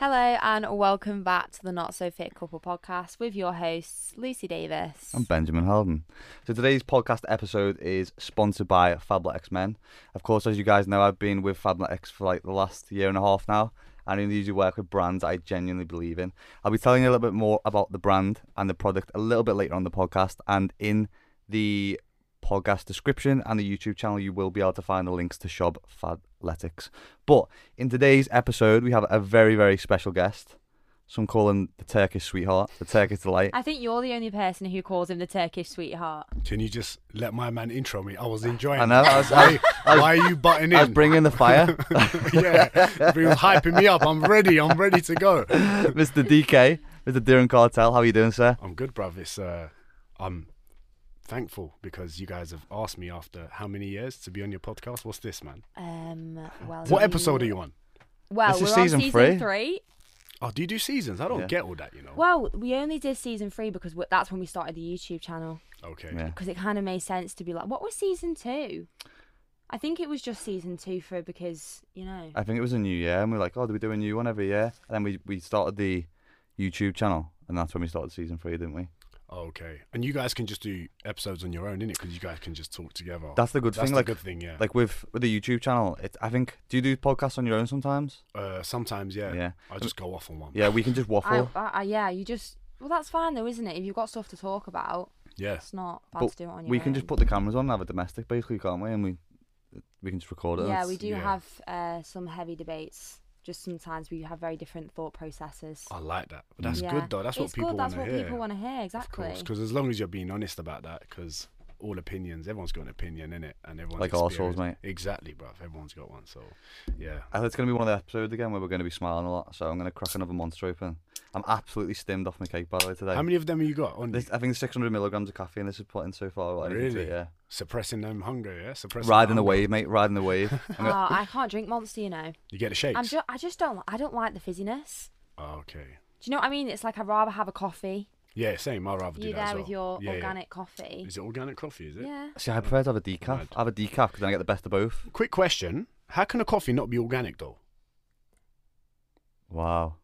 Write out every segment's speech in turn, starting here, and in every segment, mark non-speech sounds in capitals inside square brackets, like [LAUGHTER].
Hello and welcome back to the Not So Fit Couple podcast with your hosts Lucy Davis. I'm Benjamin Halden. So today's podcast episode is sponsored by Fabletics Men. Of course, as you guys know, I've been with Fabletics for like the last year and a half now, and I usually work with brands I genuinely believe in. I'll be telling you a little bit more about the brand and the product a little bit later on the podcast, and in the podcast description and the YouTube channel, you will be able to find the links to Shop Fabletics. But in today's episode, we have a very, very special guest. Some call him the Turkish sweetheart, the Turkish delight. I think you're the only person who calls him the Turkish sweetheart. Can you just let my man intro me? I was enjoying. I know. I was, I was, Why, why are you butting in? I was bringing the fire. [LAUGHS] yeah, he was hyping me up. I'm ready. I'm ready to go. Mr. DK, Mr. Diren Kartal. How are you doing, sir? I'm good, bruv. It's uh, I'm thankful because you guys have asked me after how many years to be on your podcast. What's this, man? Um, well, What you- episode are you on? Well, This we're is on season season three. three. Oh, do you do seasons? I don't Yeah. get all that, you know. Well, we only did season three because w- that's when we started the YouTube channel. Okay. Yeah. Because it kind of made sense to be like, what was season two? I think it was just season two for because you know. I think it was a new year, and we are like, oh, do we do a new one every year? And then we, we started the YouTube channel, and that's when we started season three, didn't we? Okay. And you guys can just do episodes on your own, innit? Because you guys can just talk together. That's the good That's thing. the like, good thing, yeah. like with with the YouTube channel, it, I think. Do you do podcasts on your own sometimes? uh, sometimes, yeah. Yeah. I just go off on one. Yeah, we can just I, waffle. I, I, yeah, you just. Well, that's fine though, isn't it? If you've got stuff to talk about, Yeah. it's not bad But to do it on your we can just own. put the cameras on and have a domestic, basically, can't we? And we we can just record it. Yeah, It's- we do yeah. have uh, some heavy debates. Just sometimes we have very different thought processes. I like that. But that's Yeah. good, though. That's what it's people good. want That's to what hear. people want to hear. Exactly. Because as long as you're being honest about that, because all opinions, everyone's got an opinion in it, and everyone's Like arseholes, experience- mate. Exactly, bruv. Everyone's got one. So, yeah. I think it's going to be one of the episodes again where we're going to be smiling a lot. So I'm going to crack another monster open. I'm absolutely stimmed off my cake, by the way, today. How many of them have you got on? This, I think there's 600 milligrams of caffeine this is putting in so far. What I need Really? Yeah. Suppressing them hunger, yeah. Suppressing Riding the hunger. wave, mate. Riding the wave. I'm [LAUGHS] oh, I can't drink Monster. You know, You get the shakes. I'm just. I just don't. I don't like the fizziness. oh, okay. Do you know what I mean? It's like I'd rather have a coffee. Yeah, same. I'd rather do You that. as there well. with your Yeah, yeah. organic coffee? Is it organic coffee? Is it? Yeah. See, I prefer to have a decaf. Right. I have a decaf because then I get the best of both. Quick question: How can a coffee not be organic though? Wow.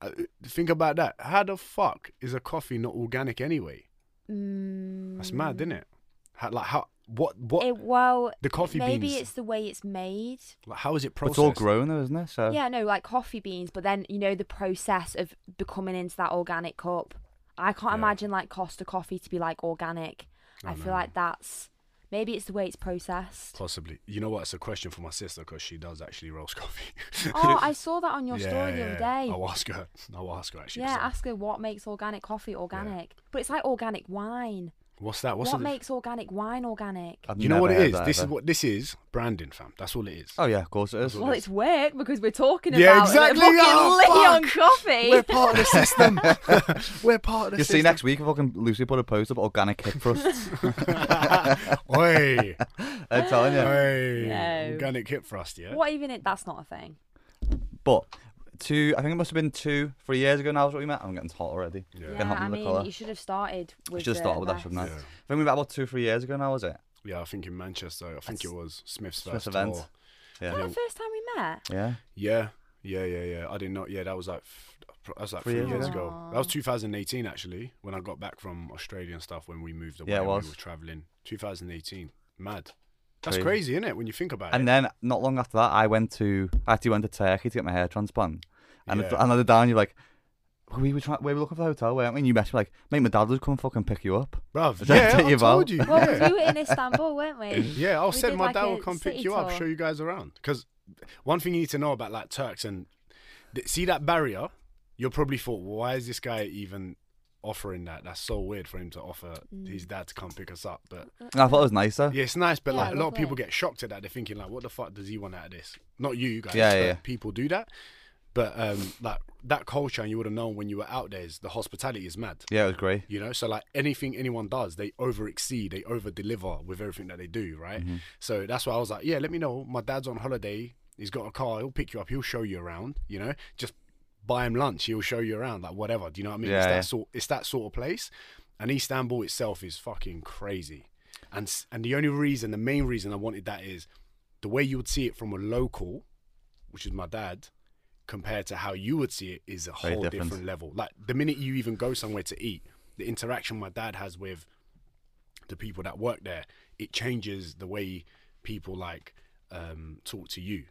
Uh, think about that. How the fuck is a coffee not organic anyway? Mm, That's mad, isn't it? How, like how? What? What? It, well, the coffee maybe beans. it's the way it's made. Like, how is it processed? it's all grown though, isn't it? So Yeah, no, like coffee beans, but then you know the process of becoming into that organic cup. I can't Yeah. imagine like Costa coffee to be like organic. I I feel like that's maybe it's the way it's processed. Possibly. You know what? It's a question for my sister because she does actually roast coffee. [LAUGHS] oh, I [LAUGHS] saw that on your story the Yeah, other day. I'll ask her. I'll ask her actually. yeah, so- ask her what makes organic coffee organic. But it's like organic wine. What's that? What's what the- makes organic wine organic? I've You know what never it heard is? that This is what this is. Branding, fam. That's all it is. Oh yeah, of course it is. Well, it's work because we're talking Yeah, about exactly. fucking Oh, Leon fuck. coffee. We're part of the system. [LAUGHS] We're part of the system. You see next week if I can Lucy put a post up organic hip thrusts. [LAUGHS] [LAUGHS] Oi, I'm telling you. oi. No. Organic hip thrust, yeah. What even? It, that's not a thing. But two, I think it must have been two, three years ago now. Is what we met. I'm getting hot already. Yeah. Yeah, Can I mean, colour. you should have started with. should have started with that, shouldn't I? Yeah. I think we met about two, three years ago now. Was it? Yeah, I think in Manchester. I think That's it was Smith's Smith's first event. tour. Yeah. Was that the first time we met? Yeah. Yeah, yeah, yeah, yeah. I didn't know. Yeah, that was like f- that was like Three three, years years ago? ago. That was 2018 actually, when I got back from Australia and stuff. When we moved away, Yeah, it and was. we were traveling. 2018. Mad. That's Crazy. crazy, isn't it? When you think about it. And then not long after that, I went to I actually went to Turkey to get my hair transplant. And Yeah. yeah. another down, you're like, we were trying, we were looking for the hotel, weren't we? And you messaged me like, mate, my dad will come and fucking pick you up. Bruv, [LAUGHS] Is yeah, I you told about? you. Well, yeah. we were in Istanbul, weren't we? [LAUGHS] Yeah, I'll We send my like, dad will come pick city you up, show you guys around. Because one thing you need to know about like Turks and th- see that barrier, you'll probably thought, why is this guy even offering that? That's so weird for him to offer mm. his dad to come pick us up. But I thought it was nice though. yeah, it's nice. But Yeah, like a lot of lovely. people get shocked at that. They're thinking like, what the fuck does he want out of this? Not you guys, Yeah, but yeah, yeah. people do that. But um, like that culture, and you would have known when you were out there, is the hospitality is mad. Yeah, it was great. You know, so like anything anyone does, they over exceed, they over deliver with everything that they do, right? Mm-hmm. So that's why I was like, yeah, let me know. My dad's on holiday. He's got a car. He'll pick you up. He'll show you around. You know, just buy him lunch. He'll show you around, like whatever. Do you know what I mean? Yeah, it's that yeah. sort. It's that sort of place. And Istanbul itself is fucking crazy. And and the only reason, the main reason I wanted that is the way you would see it from a local, which is my dad, compared to how you would see it is a Very whole different. different. level. Like the minute you even go somewhere to eat, the interaction my dad has with the people that work there, it changes the way people like um, talk to you,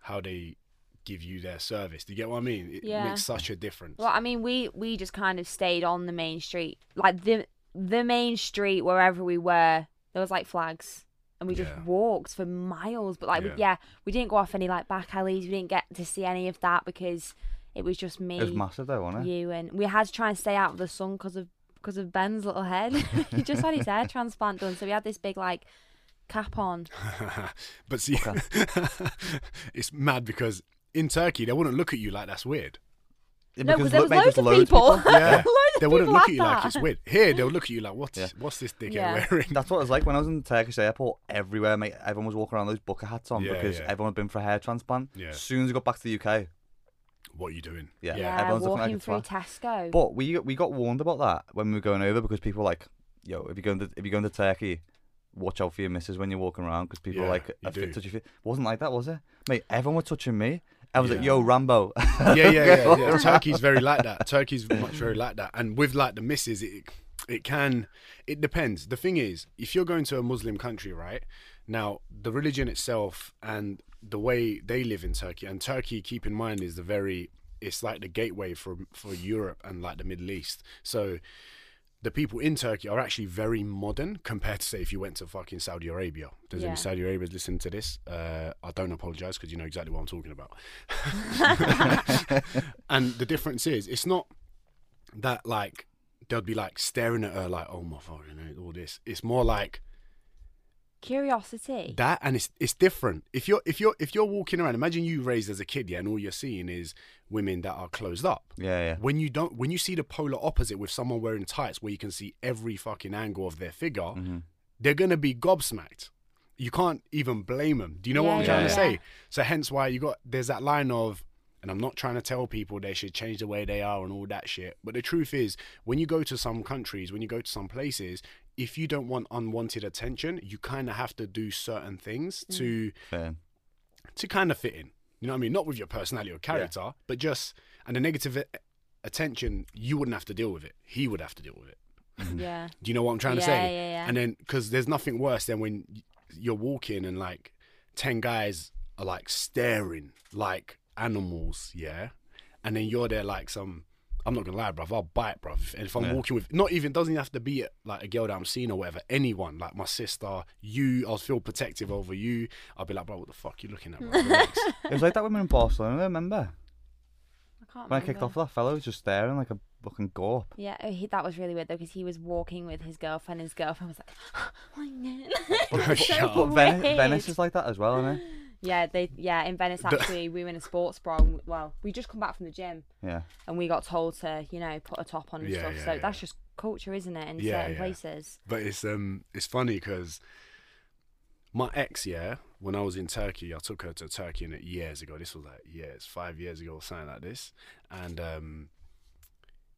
how they give you their service. Do you get what I mean? It Yeah. makes such a difference. Well, I mean, we we just kind of stayed on the main street, like the the main street wherever we were. There was like flags, and we just Yeah. walked for miles. But like, Yeah. We, yeah, we didn't go off any like back alleys. We didn't get to see any of that because it was just me, It was massive though, wasn't it? you, and we had to try and stay out of the sun because of because of Ben's little head. [LAUGHS] he just had his hair transplant done, so we had this big like cap on. [LAUGHS] but see, [LAUGHS] it's mad because in Turkey they wouldn't look at you like that's weird. Yeah, No, because there look, was mate, loads there's of people. [LAUGHS] Yeah, loads they wouldn't people look at you like that. it's weird. Here they would look at you like what's Yeah. what's this dickhead Yeah. wearing? That's what it was like when I was in the Turkish airport. Everywhere, mate, everyone was walking around with those bucket hats on Yeah, because yeah. everyone had been for a hair transplant. Yeah. As soon as we got back to the UK, What are you doing? yeah, Yeah, everyone's looking walking like a through twat. Tesco. But we we got warned about that when we were going over because people were like, yo, if you're going to if you're going to Turkey, watch out for your missus when you're walking around because people Yeah, like you are fit- do. touchy feet. Wasn't like that, was it? Mate, everyone was touching me. I was like, yo, Rambo. yeah, yeah, yeah, yeah. [LAUGHS] Turkey's very like that. Turkey's much very like that. And with like the misses, it it can it depends. The thing is, if you're going to a Muslim country, right? Now, the religion itself and the way they live in Turkey, and Turkey, keep in mind, is the very it's like the gateway for for Europe and like the Middle East. So the people in Turkey are actually very modern compared to say if you went to fucking Saudi Arabia. Does Yeah. any Saudi Arabians listen to this? Uh, I don't apologize because you know exactly what I'm talking about. [LAUGHS] [LAUGHS] and the difference is, it's not that like they'll be like staring at her like, oh my fucking all this. It's more like Curiosity. that, and it's it's different. If you're if you're if you're walking around, imagine you raised as a kid, yeah, and all you're seeing is women that are closed up. yeah, yeah. When you don't, when you see the polar opposite with someone wearing tights, where you can see every fucking angle of their figure, Mm-hmm. they're gonna be gobsmacked. You can't even blame them. Do you know what I'm yeah, trying to say? So hence why you got there's that line of, and I'm not trying to tell people they should change the way they are and all that shit. But the truth is, when you go to some countries, when you go to some places, if you don't want unwanted attention, you kind of have to do certain things to Fair. to kind of fit in. You know what I mean? Not with your personality or character, but just and the negative attention, you wouldn't have to deal with it. He would have to deal with it. [LAUGHS] yeah. Do you know what I'm trying to say? yeah, yeah. And then because there's nothing worse than when you're walking and like ten guys are like staring like animals, yeah, and then you're there like some. I'm not gonna lie, bruv. I'll bite, bruv. And if I'm Yeah. walking with, not even doesn't even have to be like a girl that I'm seeing or whatever. Anyone, like my sister, you, I'll feel protective over you. I'll be like, bro, what the fuck you looking at, bro? [LAUGHS] It was like that woman in Barcelona. Remember I can't when I kicked off that fellow, he was just staring like a fucking gorp. Yeah, oh, he, that was really weird though because he was walking with his girlfriend. and His girlfriend was like, "Oh my god." So. But Venice. Venice is like that as well, isn't it? Yeah, they yeah in Venice actually we were in a sports bra. and- Well, we just come back from the gym Yeah. and we got told to you know put a top on and Yeah, stuff. yeah, so yeah. that's just culture, isn't it? In Yeah, certain yeah. places. But it's um it's funny because my ex, yeah, when I was in Turkey, I took her to Turkey in it years ago. This was like years, five years ago, or something like this. And um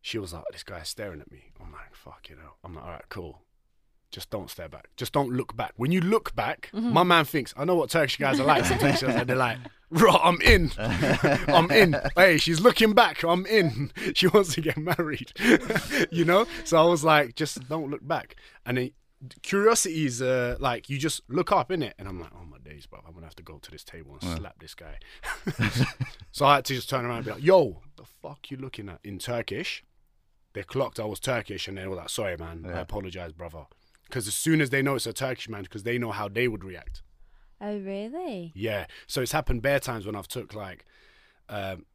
she was like, This guy's staring at me. I'm like, fuck you know. I'm like, alright, cool. Just don't stare back. Just don't look back. When you look back, my man thinks, I know what Turkish guys are like. They're like, right, I'm in. [LAUGHS] I'm in. Hey, she's looking back. I'm in. [LAUGHS] She wants to get married. [LAUGHS] you know? So I was like, just don't look back. And then curiosity is uh, like, you just look up, in it. And I'm like, oh my days, bro. I'm going to have to go to this table and slap this guy. so I had to just turn around and be like, yo, the fuck you looking at? In Turkish. They clocked I was Turkish and they were like, sorry, man. I apologize, brother. Because as soon as they know it's a Turkish man, because they know how they would react. Oh really? Yeah. So it's happened bare times when I've took like, um,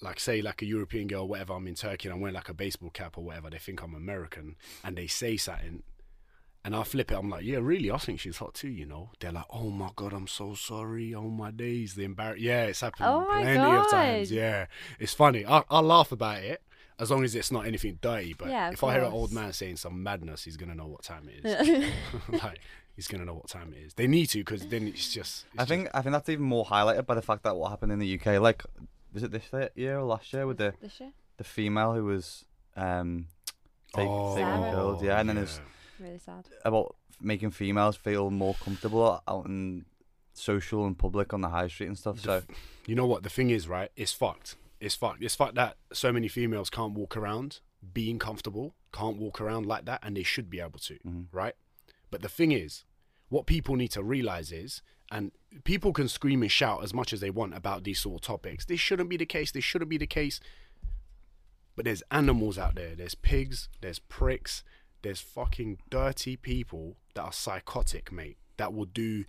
like say like a European girl, or whatever. I'm in Turkey and I'm wearing like a baseball cap or whatever. They think I'm American and they say something, And I flip it. I'm like, yeah, really, I think she's hot too. You know? They're like, oh my god, I'm so sorry. Oh my days, the embarrass. Yeah, it's happened Oh plenty of times. Yeah, it's funny. I I laugh about it as long as it's not anything dirty. But Yeah, of if I hear an old man saying some madness, he's gonna know what time it is. [LAUGHS] like he's gonna know what time it is. They need to because then it's just. It's I think I think that's even more highlighted by the fact that what happened in the UK, like, was it this year or last year with the This year? the female who was um take, Oh, taken and killed, yeah, and then it's Really sad. about making females feel more comfortable out in social and public on the high street and stuff. So You know what? The thing is, right? It's fucked. It's fucked. It's fucked that so many females can't walk around being comfortable, can't walk around like that, and they should be able to, mm-hmm. right? But the thing is, what people need to realize is, and people can scream and shout as much as they want about these sort of topics. This shouldn't be the case. This shouldn't be the case. But there's animals out there. There's pigs. There's pricks. There's fucking dirty people that are psychotic, mate. That will do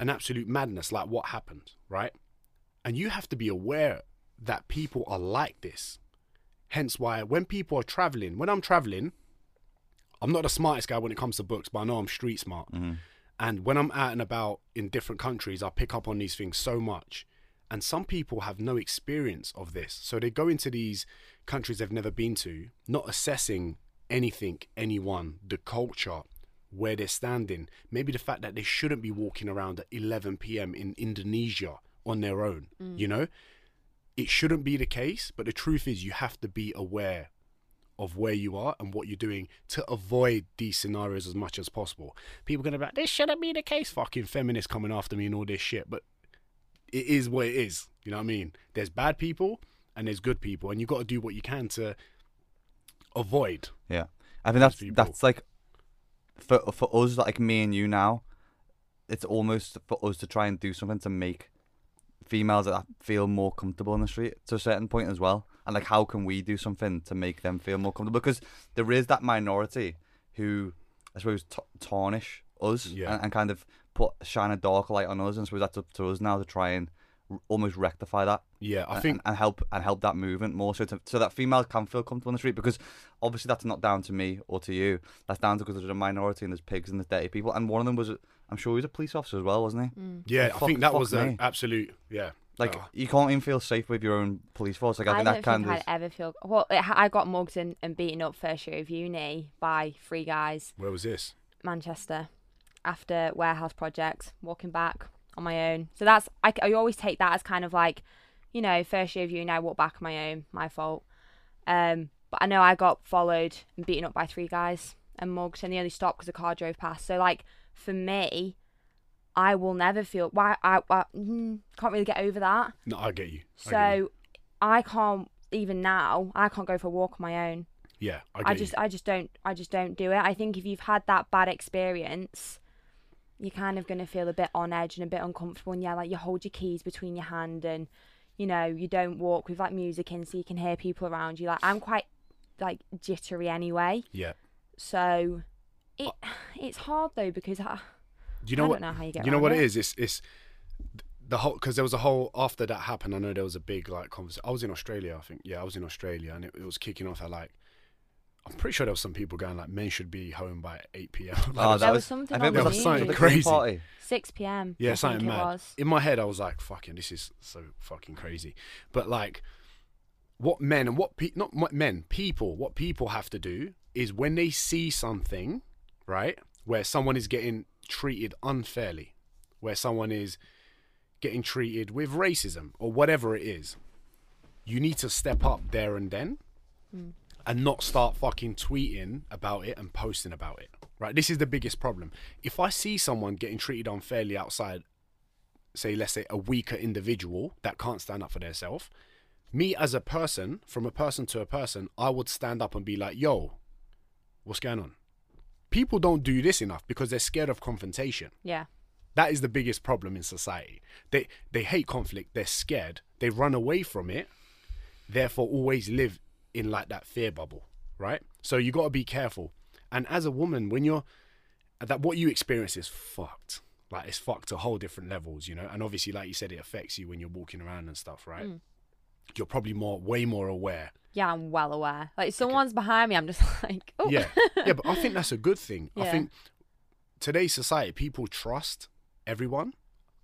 an absolute madness like what happened, right? And you have to be aware that people are like this. Hence why when people are traveling, when I'm traveling, I'm not the smartest guy when it comes to books, but I know I'm street smart. Mm-hmm. And when I'm out and about in different countries, I pick up on these things so much. And some people have no experience of this. So they go into these countries they've never been to, not assessing anything, anyone, the culture, where they're standing. Maybe the fact that they shouldn't be walking around at 11 p.m. in Indonesia on their own, mm. you know? It shouldn't be the case, but the truth is you have to be aware of where you are and what you're doing to avoid these scenarios as much as possible. People are gonna be like, this shouldn't be the case, fucking feminists coming after me and all this shit. But it is what it is. You know what I mean? There's bad people and there's good people, and you've got to do what you can to avoid. yeah, I think that's people. that's like for for us, like me and you now, it's almost for us to try and do something to make females that feel more comfortable in the street to a certain point as well. And like, how can we do something to make them feel more comfortable? Because there is that minority who, I suppose, t- tarnish us Yeah. and, and kind of put shine a dark light on us. And I suppose that's up to us now to try and almost rectify that. Yeah, I think and, and help and help that movement more so to, so that females can feel comfortable in the street because obviously that's not down to me or to you that's down to because there's a minority and there's pigs and there's dirty people and one of them was I'm sure he was a police officer as well wasn't he yeah, I Fuck- think that was me. an absolute yeah. like uh, you can't even feel safe with your own police force like I, I, think don't that kind think of I'd ever feel. Well, it, I got mugged and, and beaten up first year of uni by three guys, where was this? Manchester, after warehouse project, walking back on my own. So that's I, I always take that as kind of like, you know, first year of uni, I walk back on my own, my fault. Um, but I know I got followed and beaten up by three guys and mugged, and they only stopped because a car drove past. So like for me, I will never feel why I, I mm, can't really get over that. No, I get you. I get you. So I can't even now. I can't go for a walk on my own. yeah, I, get I you. just I just don't I just don't do it. I think if you've had that bad experience, you're kind of gonna feel a bit on edge and a bit uncomfortable. And yeah, like you hold your keys between your hand and you know you don't walk with like music in so you can hear people around you. Like I'm quite like jittery anyway, yeah. so it [SIGHS] it's hard though because I, Do you know I what? don't know how you get you know what it. it is? It's it's the whole because there was a whole after that happened. I know there was a big like conversation. I was in Australia, I think. Yeah, I was in Australia, and it, it was kicking off at like. I'm pretty sure there was some people going like men should be home by 8 p.m. [LAUGHS] Like, oh, there that was was something I think the it was news. the Something crazy. Party. six p.m. Yeah, I something mad. was. In my head, I was like, "Fucking, this is so fucking crazy." But like, what men and what pe- not what men, people, what people have to do is when they see something, right, where someone is getting treated unfairly, where someone is getting treated with racism or whatever it is, you need to step up there and then hmm. And not start fucking tweeting about it and posting about it. Right? This is the biggest problem. If I see someone getting treated unfairly outside, say, let's say a weaker individual that can't stand up for themselves, me as a person, from a person to a person, I would stand up and be like, yo, what's going on? People don't do this enough because they're scared of confrontation. Yeah. That is the biggest problem in society. They they hate conflict. They're scared. They run away from it. Therefore, always live in like that fear bubble, right? So you got to be careful. And as a woman, when you're that, what you experience is fucked. Like it's fucked to whole different levels, you know. And obviously, like you said, it affects you when you're walking around and stuff, right? Mm. You're probably more, way more aware Yeah, I'm well aware. Like if someone's behind me, I'm just [LAUGHS] like, oh Yeah, yeah, but I think that's a good [LAUGHS] thing. I think today's society, people trust everyone.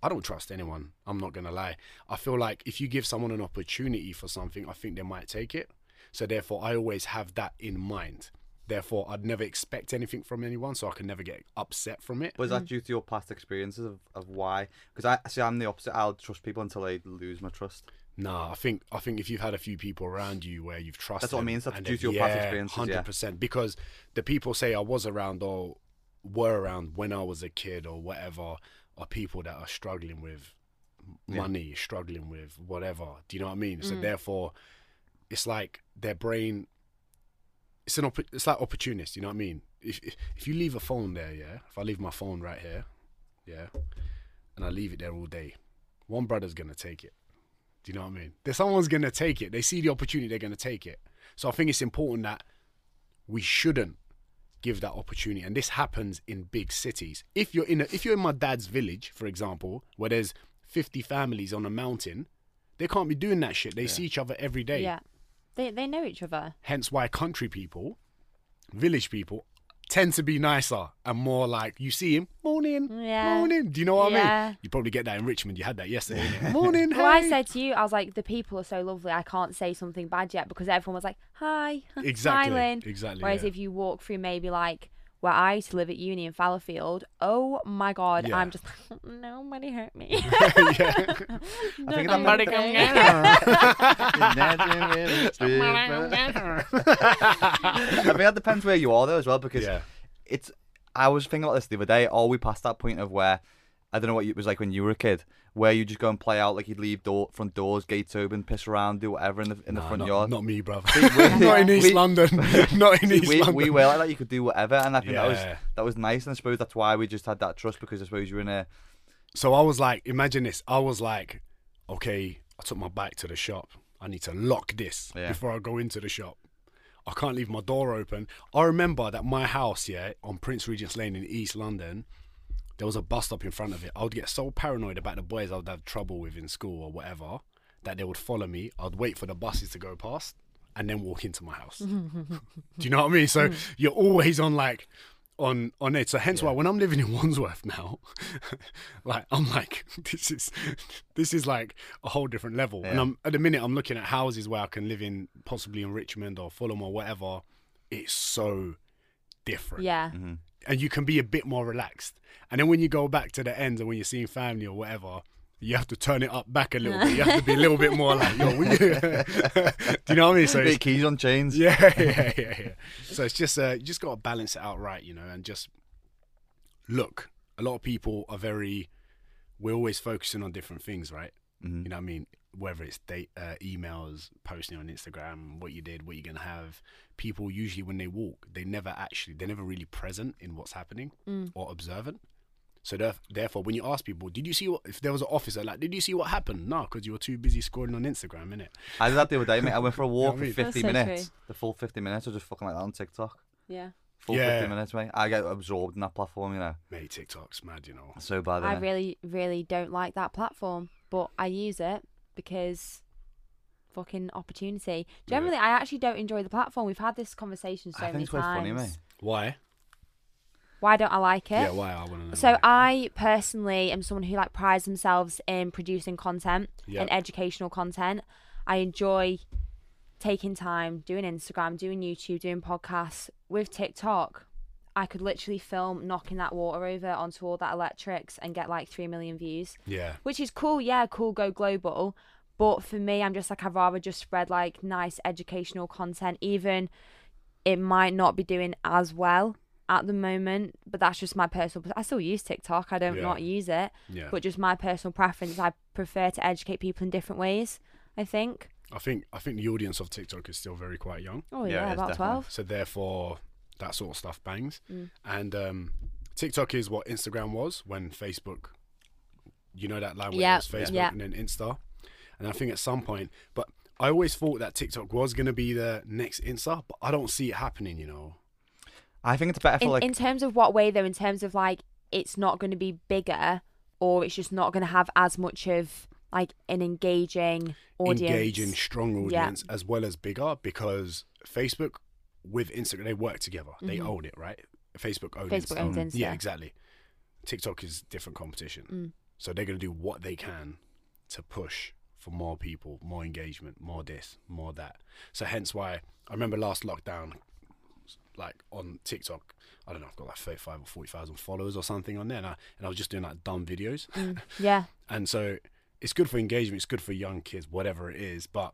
I don't trust anyone. I'm not gonna lie. I feel like if you give someone an opportunity for something, I think they might take it. So therefore, I always have that in mind. Therefore, I'd never expect anything from anyone, so I can never get upset from it. Was that mm. due to your past experiences of, of why? Because I see, I'm the opposite. I'll trust people until they lose my trust. Nah, I think I think if you've had a few people around you where you've trusted, That's what I mean, so that's due to your past yeah, experiences, yeah. hundred percent. Because the people say I was around or were around when I was a kid or whatever are people that are struggling with Yeah. money, struggling with whatever. Do you know what I mean? So mm. therefore, it's like their brain. It's an opp- it's like opportunist. You know what I mean? If, if if you leave a phone there, yeah. If I leave my phone right here, yeah, and I leave it there all day, one brother's gonna take it. Do you know what I mean? There's someone's gonna take it. They see the opportunity, they're gonna take it. So I think it's important that we shouldn't give that opportunity. And this happens in big cities. If you're in a, if you're in my dad's village, for example, where there's 50 families on a mountain, they can't be doing that shit. They see each other every day. yeah, they they know each other. Hence why country people, village people, tend to be nicer and more like you see him morning, Yeah. morning. Do you know what I Yeah. mean? You probably get that in Richmond. You had that yesterday. morning. [LAUGHS] Well, I said to you, I was like, the people are so lovely. I can't say something bad yet because everyone was like, hi, [LAUGHS] Exactly, smiling. exactly, Whereas yeah. if you walk through maybe like where I used to live at uni in Fallowfield, oh my god, Yeah. I'm just [LAUGHS] nobody hurt me. [LAUGHS] yeah. I think [LAUGHS] that might I think that depends where you are though as well because Yeah. it's. I was thinking about this the other day. Are we past that point of where I don't know what it was like when you were a kid, where you just go and play out like you'd leave door front doors, gates open, piss around, do whatever in the in the Nah, front not, yard. Not me, brother. we- [LAUGHS] not in East we- London. [LAUGHS] not in See, East we, London. we were like that. You could do whatever, and I think that was that was nice. And I suppose that's why we just had that trust because I suppose you're in a So I was like, imagine this. I was like, okay, I took my bike to the shop. I need to lock this Yeah. before I go into the shop. I can't leave my door open. I remember that my house, yeah, on Prince Regent's Lane in East London, there was a bus stop in front of it. I would get so paranoid about the boys I would have trouble with in school or whatever that they would follow me. I'd wait for the buses to go past and then walk into my house. [LAUGHS] Do you know what I mean? So hmm. you're always on like on on it. So hence why when I'm living in Wandsworth now, [LAUGHS] like I'm like [LAUGHS] this is this is like a whole different level. And I'm at the minute I'm looking at houses where I can live in possibly in Richmond or Fulham or whatever. It's so different. yeah, mm-hmm. And you can be a bit more relaxed. And then when you go back to the end and when you're seeing family or whatever, you have to turn it up back a little bit. You have to be a little bit more like, yo, we... [LAUGHS] [LAUGHS] do you know what I mean? So keys on chains. yeah, [LAUGHS] yeah, yeah, yeah. So it's just uh, you just got to balance it out right, you know, and just look. A lot of people are very. We're always focusing on different things, right? Mhm. You know what I mean? Whether it's date, uh, emails, posting on Instagram, what you did, what you're gonna have. People usually when they walk, they never actually, they're never really present in what's happening or observant. So therefore, when you ask people, did you see what? If there was an officer, like, did you see what happened? No, because you were too busy scrolling on Instagram, innit? I did that the other day, mate. I went for a [LAUGHS] walk what I mean? for 50 so minutes. true. The full 50 minutes. I was just fucking like that on TikTok. yeah. Full Yeah. 50 minutes, mate. I get absorbed in that platform, you know. Mate, TikTok's mad, you know. So bad. I innit? really, really don't like that platform, but I use it because fucking opportunity. Generally, I actually don't enjoy the platform. We've had this conversation so I think many it's quite times. funny, mate. Why? Why don't I like it? Yeah, why? I want to know. So why. I personally am someone who like prides themselves in producing content Yep. and educational content. I enjoy taking time doing Instagram, doing YouTube, doing podcasts. With TikTok, I could literally film knocking that water over onto all that electrics and get like three million views, yeah, which is cool. Yeah, cool, go global. But for me, I'm just like I'd rather just spread like nice educational content, even it might not be doing as well at the moment. But that's just my personal. I still use TikTok. I don't Yeah. not use it yeah. but just my personal preference. I prefer to educate people in different ways. I think. I think I think the audience of TikTok is still very quite young, Oh Yeah, yeah, about definitely. twelve. so therefore that sort of stuff bangs. Mm. And um, TikTok is what Instagram was when Facebook. You know that line where Yeah, Facebook yeah. and then Insta, and I think at some point, but I always thought that TikTok was gonna be the next Insta, but I don't see it happening. You know. I think it's better for In, like. in terms of what way though? In terms of like it's not going to be bigger, or it's just not going to have as much of like an engaging audience. engaging, strong Yeah. audience as well as bigger because Facebook with Instagram they work together. They Mhm. own it, right? Facebook owns Facebook owns Mm. Insta. Yeah, exactly. TikTok is different competition. Mm. So they're going to do what they can to push for more people, more engagement, more this, more that. So hence why I remember last lockdown, like on TikTok, I don't know, I've got like 35 or 40,000 followers or something on there. And I, and I was just doing like dumb videos. Mm. [LAUGHS] Yeah. And so it's good for engagement, it's good for young kids, whatever it is. But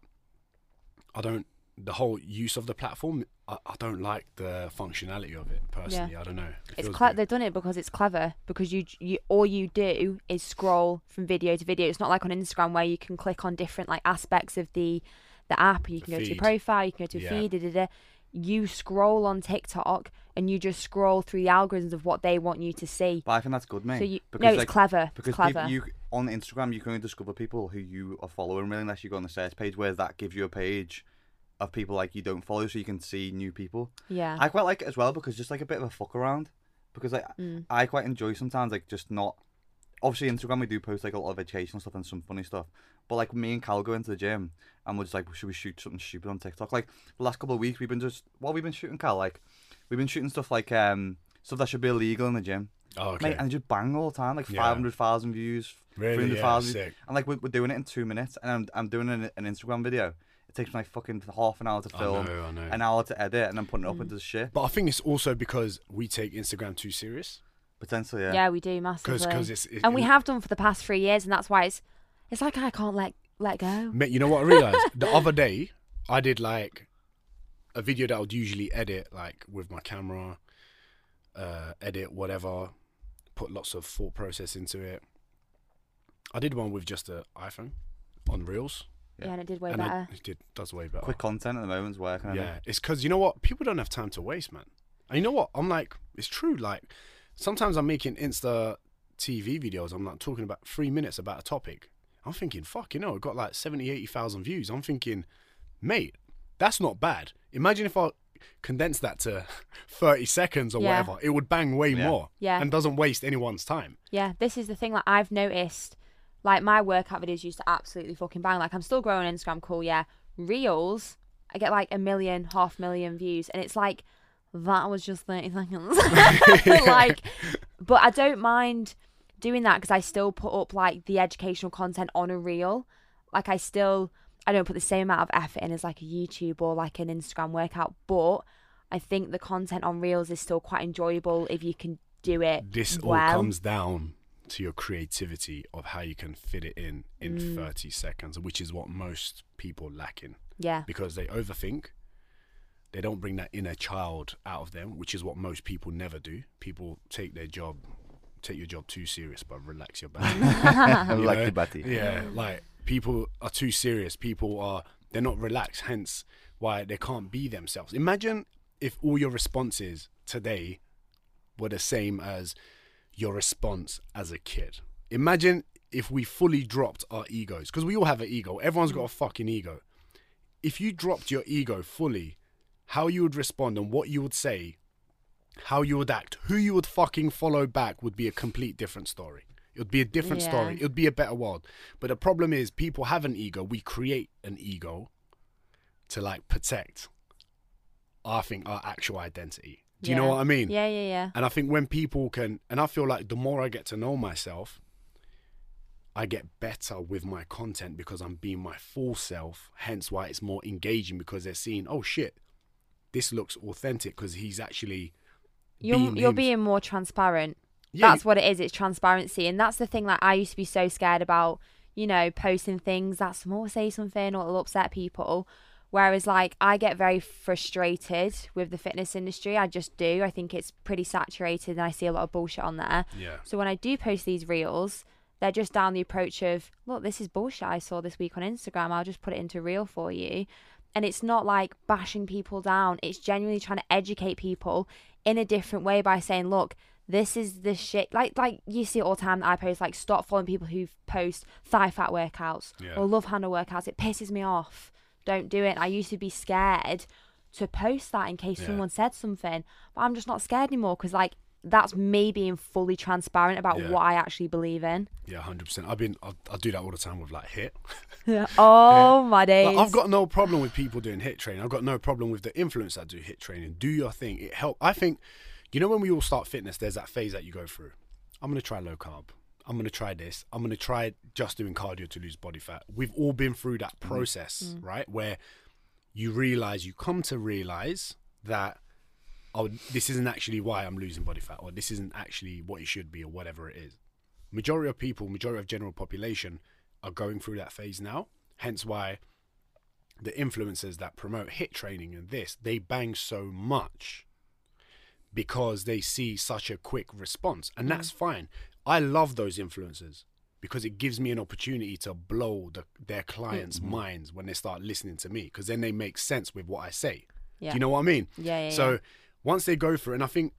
I don't, the whole use of the platform, I, I don't like the functionality of it personally. I don't know. It It's feels cle- they've done it because it's clever because you you all you do is scroll from video to video. It's not like on Instagram where you can click on different like aspects of the the app. You The can go to your profile, you can go to a Yeah. feed. Da, da, da. You scroll on TikTok and you just scroll through the algorithms of what they want you to see. But I think that's good, mate. So you because, no, it's like, clever. Because it's clever. people, you on Instagram, you can only discover people who you are following, really, unless you go on the search page, where that gives you a page of people like you don't follow, so you can see new people. yeah. I quite like it as well because just like a bit of a fuck around. Because like Mm. I quite enjoy sometimes like just not. Obviously, Instagram we do post like a lot of educational stuff and some funny stuff. But like me and Cal go into the gym and we're just like, should we shoot something stupid on TikTok? Like the last couple of weeks we've been just what we've been shooting, Cal. Like we've been shooting stuff like um stuff that should be illegal in the gym, oh, okay. mate, and just bang all the time, like Yeah. five hundred thousand views, really? three Yeah, hundred thousand. and like we're, we're doing it in two minutes, and I'm I'm doing an, an Instagram video. It takes me like fucking half an hour to I film, know, I know. an hour to edit, and then putting it up Mm. into the shit. But I think it's also because we take Instagram too serious. Potentially, yeah. yeah. we do massively. Because it's, it, and we it- have done for the past three years, and that's why it's it's like I can't let let go. Mate, you know what I realized? the other day, I did like a video that I would usually edit, like with my camera, uh, edit whatever, put lots of thought process into it. I did one with just an iPhone on Reels, Yeah, and it did way and better. it, it did does way better. Quick content at the moment's working. I think. Yeah, it's because you know what? People don't have time to waste, man. And you know what? I'm like, it's true. Like, sometimes I'm making Insta TV videos. I'm like talking about three minutes about a topic. I'm thinking, fuck, you know, it got like 70, 80,000 views. I'm thinking, mate, that's not bad. Imagine if I condense that to [LAUGHS] 30 seconds or Yeah. whatever. It would bang way Yeah. more Yeah. and doesn't waste anyone's time. Yeah, this is the thing. that I've noticed, like my workout videos used to absolutely fucking bang. Like I'm still growing on Instagram, cool, yeah. Reels, I get like a million, half million views, and it's like that was just thirty seconds. [LAUGHS] [LAUGHS] like, but I don't mind doing that because I still put up like the educational content on a reel. Like I still, I don't put the same amount of effort in as like a YouTube or like an Instagram workout, but I think the content on reels is still quite enjoyable if you can do it This all well. comes down to your creativity of how you can fit it in in Mm. 30 seconds, which is what most people lack in. yeah. because they overthink. They don't bring that inner child out of them, which is what most people never do. People take their job, take your job too serious, but relax your back. [LAUGHS] [LAUGHS] I You like know? the Betty. yeah, like people are too serious. People are they're not relaxed. Hence, why they can't be themselves. Imagine if all your responses today were the same as your response as a kid. Imagine if we fully dropped our egos, because we all have an ego. Everyone's got a fucking ego. If you dropped your ego fully, how you would respond and what you would say, how you would act, who you would fucking follow back would be a complete different story. It would be a different Yeah. story. It would be a better world. But the problem is, people have an ego. We create an ego to like protect, I think, our actual identity. Do you know what I mean? Yeah, yeah, yeah. And I think when people can, and I feel like the more I get to know myself, I get better with my content because I'm being my full self. Hence why it's more engaging because they're seeing, oh shit, this looks authentic because he's actually. You're being you're him. being more transparent. Yeah, that's what it is. It's transparency, and that's the thing. Like I used to be so scared about, you know, posting things that someone will say something or it'll upset people. Whereas, like, I get very frustrated with the fitness industry. I just do. I think it's pretty saturated, and I see a lot of bullshit on there. Yeah. So when I do post these reels, they're just down the approach of, look, this is bullshit I saw this week on Instagram. I'll just put it into reel for you. And it's not like bashing people down. It's genuinely trying to educate people in a different way by saying, look, this is the shit. Like like you see it all the time that I post, like stop following people who post thigh fat workouts Yeah. or love handle workouts. It pisses me off. Don't do it. I used to be scared to post that in case Yeah. someone said something, but I'm just not scared anymore because like that's me being fully transparent about Yeah. what I actually believe in. Yeah, hundred percent. I've been. I, I do that all the time with like HIIT. [LAUGHS] Oh [LAUGHS] my days. Like, I've got no problem with people doing HIIT training. I've got no problem with the influence that do HIIT training. Do your thing. It help. I think, you know, when we all start fitness, there's that phase that you go through. I'm gonna try low carb. I'm gonna try this. I'm gonna try just doing cardio to lose body fat. We've all been through that mm. process, mm. right? Where you realize, you come to realize that, oh, this isn't actually why I'm losing body fat, or this isn't actually what it should be, or whatever it is. Majority of people, majority of general population, are going through that phase now. Hence why the influencers that promote HIIT training and this, they bang so much because they see such a quick response. And mm. that's fine. I love those influencers because it gives me an opportunity to blow the, their clients' mm-hmm. minds when they start listening to me because then they make sense with what I say. Yeah. Do you know what I mean? Yeah, yeah, So yeah. once they go through, and I think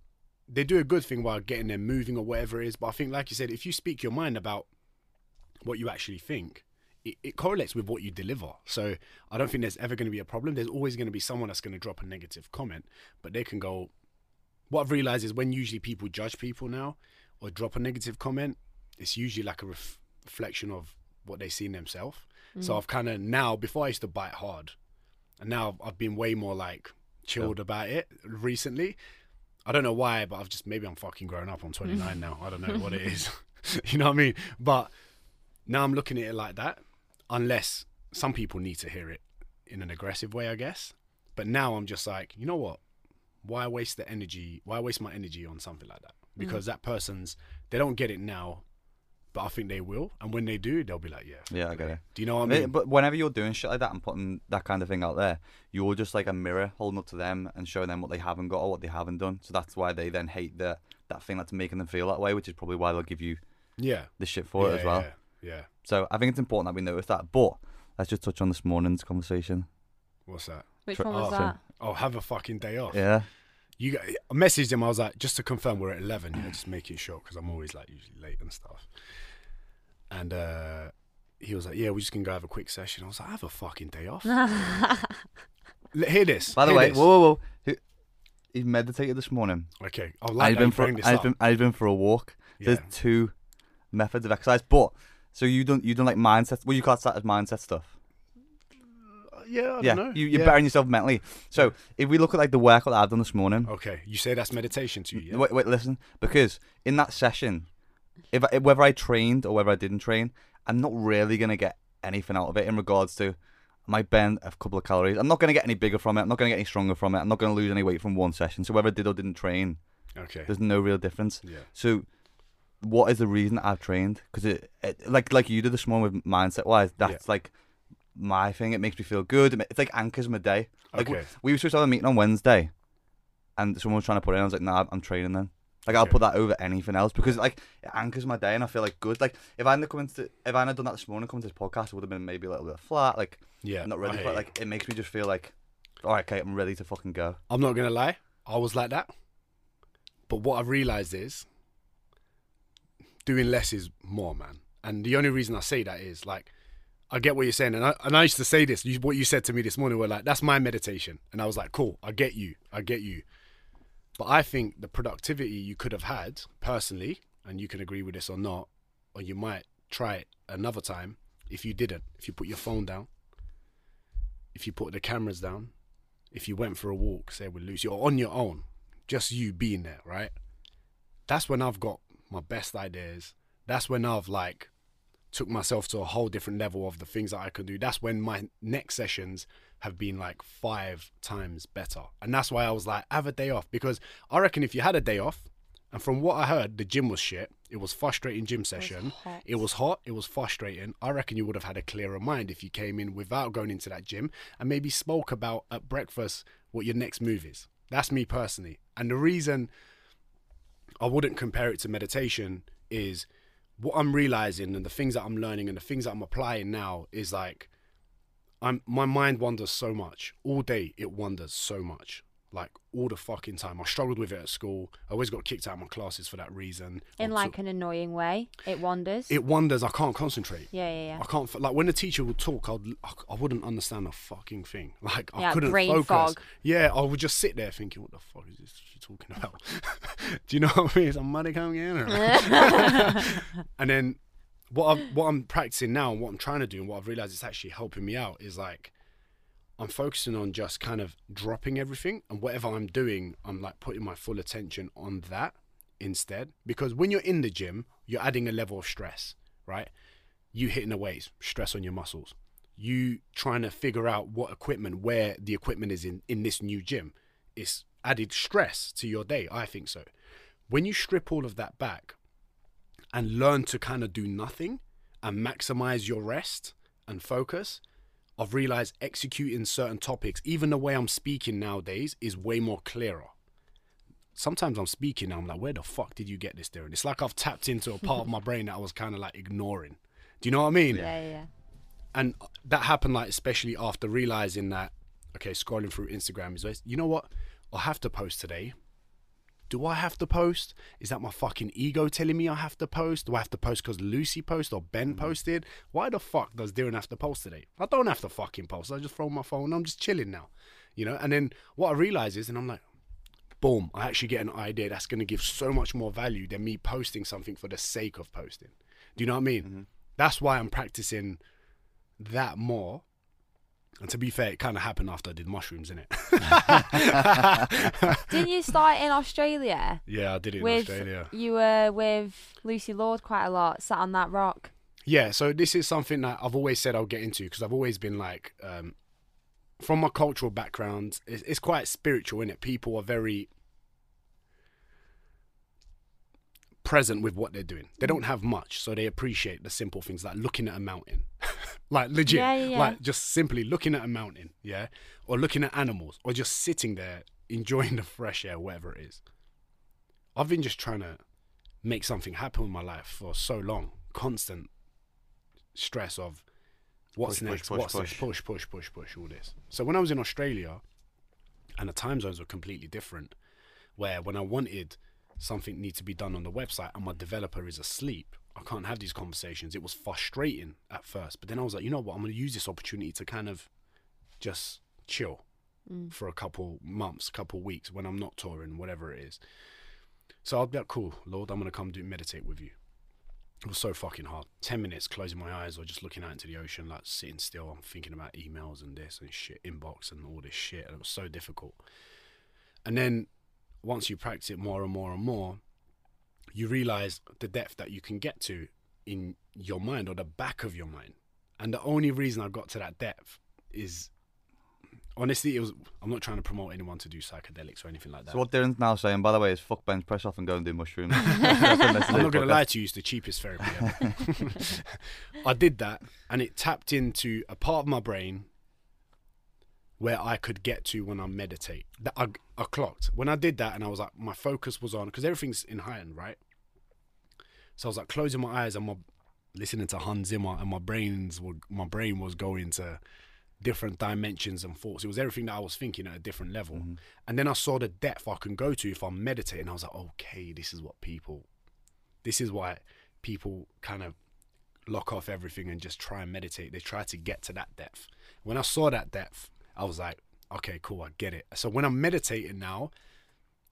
they do a good thing while getting them moving or whatever it is. But I think, like you said, if you speak your mind about what you actually think, it, it correlates with what you deliver. So I don't think there's ever going to be a problem. There's always going to be someone that's going to drop a negative comment, but they can go. What I've realized is when usually people judge people now or drop a negative comment, it's usually like a ref- reflection of what they see in themselves. So mm. I've kind of now, before I used to bite hard, and now I've been way more like chilled about it recently. I don't know why, but I've just maybe I'm fucking grown up. I'm [LAUGHS] 29 now. I don't know what it is. [LAUGHS] you know what I mean? But now I'm looking at it like that. Unless some people need to hear it in an aggressive way, I guess. But now I'm just like, you know what? Why waste the energy? Why waste my energy on something like that? Because mm. that person's they don't get it now, but I think they will. And when they do, they'll be like, yeah, Yeah, I get it. Do you know what I Yeah, mean? But whenever you're doing shit like that and putting that kind of thing out there, you're just like a mirror holding up to them and showing them what they haven't got or what they haven't done. So that's why they then hate the that thing that's making them feel that way, which is probably why they'll give you yeah, the shit for it as well. Yeah, yeah. So I think it's important that we notice that. But let's just touch on this morning's conversation. What's that? Which Tr- one was oh, that? Oh, have a fucking day off. Yeah. You got, I messaged him. I was like, just to confirm, we're at eleven. You know, just making sure because I'm always like usually late and stuff. And uh, he was like, "Yeah, we're just gonna go have a quick session." I was like, "I have a fucking day off." [LAUGHS] Hear this. By the hear way, this. whoa, whoa, whoa. Who- He meditated this morning. Okay, I and like he's that been for bring and this up. been, and he's been for a walk. There's two methods of exercise, but so you don't you don't like mindset. Well, you class that as mindset stuff. Yeah, I yeah, don't know. you you're yeah. bettering yourself mentally. So if we look at like the workout that I've done this morning, Okay, you say that's meditation to you. Yeah? Wait, wait, listen. Because in that session, if I, whether I trained or whether I didn't train, I'm not really gonna get anything out of it in regards to I might burn a couple of calories. I'm not gonna get any bigger from it. I'm not gonna get any stronger from it. I'm not gonna lose any weight from one session. So whether I did or didn't train, Okay. there's no real difference. Yeah. So what is the reason I've trained? Because it, it, like like you did this morning with mindset wise, that's like my thing. It makes me feel good. It's like anchors my day. Like Okay. we were supposed to have a meeting on Wednesday, and someone was trying to put it in. I was like, nah, I'm training then. Like I'll put that over anything else because like it anchors my day and I feel like good. Like if I hadn't come into if I hadn't done that this morning, come to this podcast, it would have been maybe a little bit flat. Like Yeah. not ready hear for it. you. Like it makes me just feel like, all right, okay, I'm ready to fucking go. I'm not gonna lie, I was like that. But what I've realized is doing less is more, man. And the only reason I say that is like I get what you're saying, and I and I used to say this. You, what you said to me this morning were like, "That's my meditation," and I was like, "Cool, I get you, I get you." But I think the productivity you could have had personally, and you can agree with this or not, or you might try it another time if you didn't. If you put your phone down, if you put the cameras down, if you went for a walk, say with Lucy, or on your own, just you being there, right? That's when I've got my best ideas. That's when I've like took myself to a whole different level of the things that I could do. That's when my next sessions have been like five times better. And that's why I was like, have a day off. Because I reckon if you had a day off, and from what I heard, the gym was shit. It was frustrating gym session. hot. It was hot. It was frustrating. I reckon you would have had a clearer mind if you came in without going into that gym and maybe spoke about at breakfast what your next move is. That's me personally. And the reason I wouldn't compare it to meditation is what I'm realizing and the things that I'm learning and the things that I'm applying now is like I'm my mind wanders so much. All day it wanders so much. Like all the fucking time. I struggled with it at school. I always got kicked out of my classes for that reason. In Or like to- an annoying way. It wanders. it wanders. I can't concentrate. yeah, yeah, yeah. I can't like when the teacher would talk. I'd I wouldn't understand a fucking thing. [LAUGHS] Like I Yeah, couldn't brain focus. fog. Yeah, I would just sit there thinking, "What the fuck is this she talking about?" [LAUGHS] Do you know what I mean? Some money coming in, or- [LAUGHS] and then what I'm what I'm practicing now and what I'm trying to do and what I've realized is actually helping me out is like I'm focusing on just kind of dropping everything and whatever I'm doing, I'm like putting my full attention on that instead. Because when you're in the gym, you're adding a level of stress, right? You hitting the weights, stress on your muscles. You trying to figure out what equipment, where the equipment is in, in this new gym. It's added stress to your day. I think so. When you strip all of that back and learn to kind of do nothing and maximize your rest and focus, I've realized executing certain topics, even the way I'm speaking nowadays, is way more clearer. Sometimes I'm speaking now, I'm like, where the fuck did you get this, Diren? It's like I've tapped into a part of my [LAUGHS] brain that I was kind of like ignoring. Do you know what I mean? yeah, yeah, yeah. And that happened, like, especially after realizing that, okay, scrolling through Instagram is, you know what? I have to post today. Do I have to post? Is that my fucking ego telling me I have to post? Do I have to post because Lucy posted or Ben mm-hmm. posted? Why the fuck does Diren have to post today? I don't have to fucking post. I just throw my phone. I'm just chilling now, you know. And then what I realize is, and I'm like, boom, I actually get an idea that's going to give so much more value than me posting something for the sake of posting. Do you know what I mean? Mm-hmm. That's why I'm practicing that more. And to be fair, it kind of happened after I did mushrooms, innit? [LAUGHS] Didn't you start in Australia? yeah, I did it in Australia. you were with Lucy Lord quite a lot, sat on that rock. Yeah, so this is something that I've always said I'll get into because I've always been like, um, from my cultural background, it's, it's quite spiritual, in it. People are very present with what they're doing. They don't have much, so they appreciate the simple things like looking at a mountain, [LAUGHS] like legit, Yeah, yeah, yeah. like just simply looking at a mountain, yeah, or looking at animals, or just sitting there enjoying [LAUGHS] the fresh air, whatever it is. I've been just trying to make something happen in my life for so long, constant stress of what's Push, push, next, push, what's next, push. push, push, push, push, all this. So when I was in Australia, and the time zones were completely different, where when I wanted something needs to be done on the website and my developer is asleep, I can't have these conversations. It was frustrating at first, but then I was like, you know what? I'm going to use this opportunity to kind of just chill mm. for a couple months, couple weeks when I'm not touring, whatever it is. So I'll be like, cool, Lord, I'm going to come do meditate with you. It was so fucking hard. 10 minutes closing my eyes or just looking out into the ocean, like sitting still. I'm thinking about emails and this and shit, inbox and all this shit. And it was so difficult. And then once you practice it more and more and more, you realize the depth that you can get to in your mind or the back of your mind. And the only reason I got to that depth is honestly, it was. I'm not trying to promote anyone to do psychedelics or anything like that. So what Diren's now saying, by the way, is fuck bench press off and go and do mushrooms. [LAUGHS] I'm not going to lie to you, it's the cheapest therapy ever. [LAUGHS] [LAUGHS] I did that and it tapped into a part of my brain where I could get to when I meditate. That I, I clocked. When I did that and I was like, my focus was on, because everything's in heightened, right? So I was like closing my eyes and my listening to Hans Zimmer and my brains were, my brain was going to different dimensions and thoughts. It was everything that I was thinking at a different level. Mm-hmm. And then I saw the depth I can go to if I'm meditating. I was like, okay, this is what people this is why people kind of lock off everything and just try and meditate. They try to get to that depth. When I saw that depth, I was like, okay, cool, I get it. So when I'm meditating now,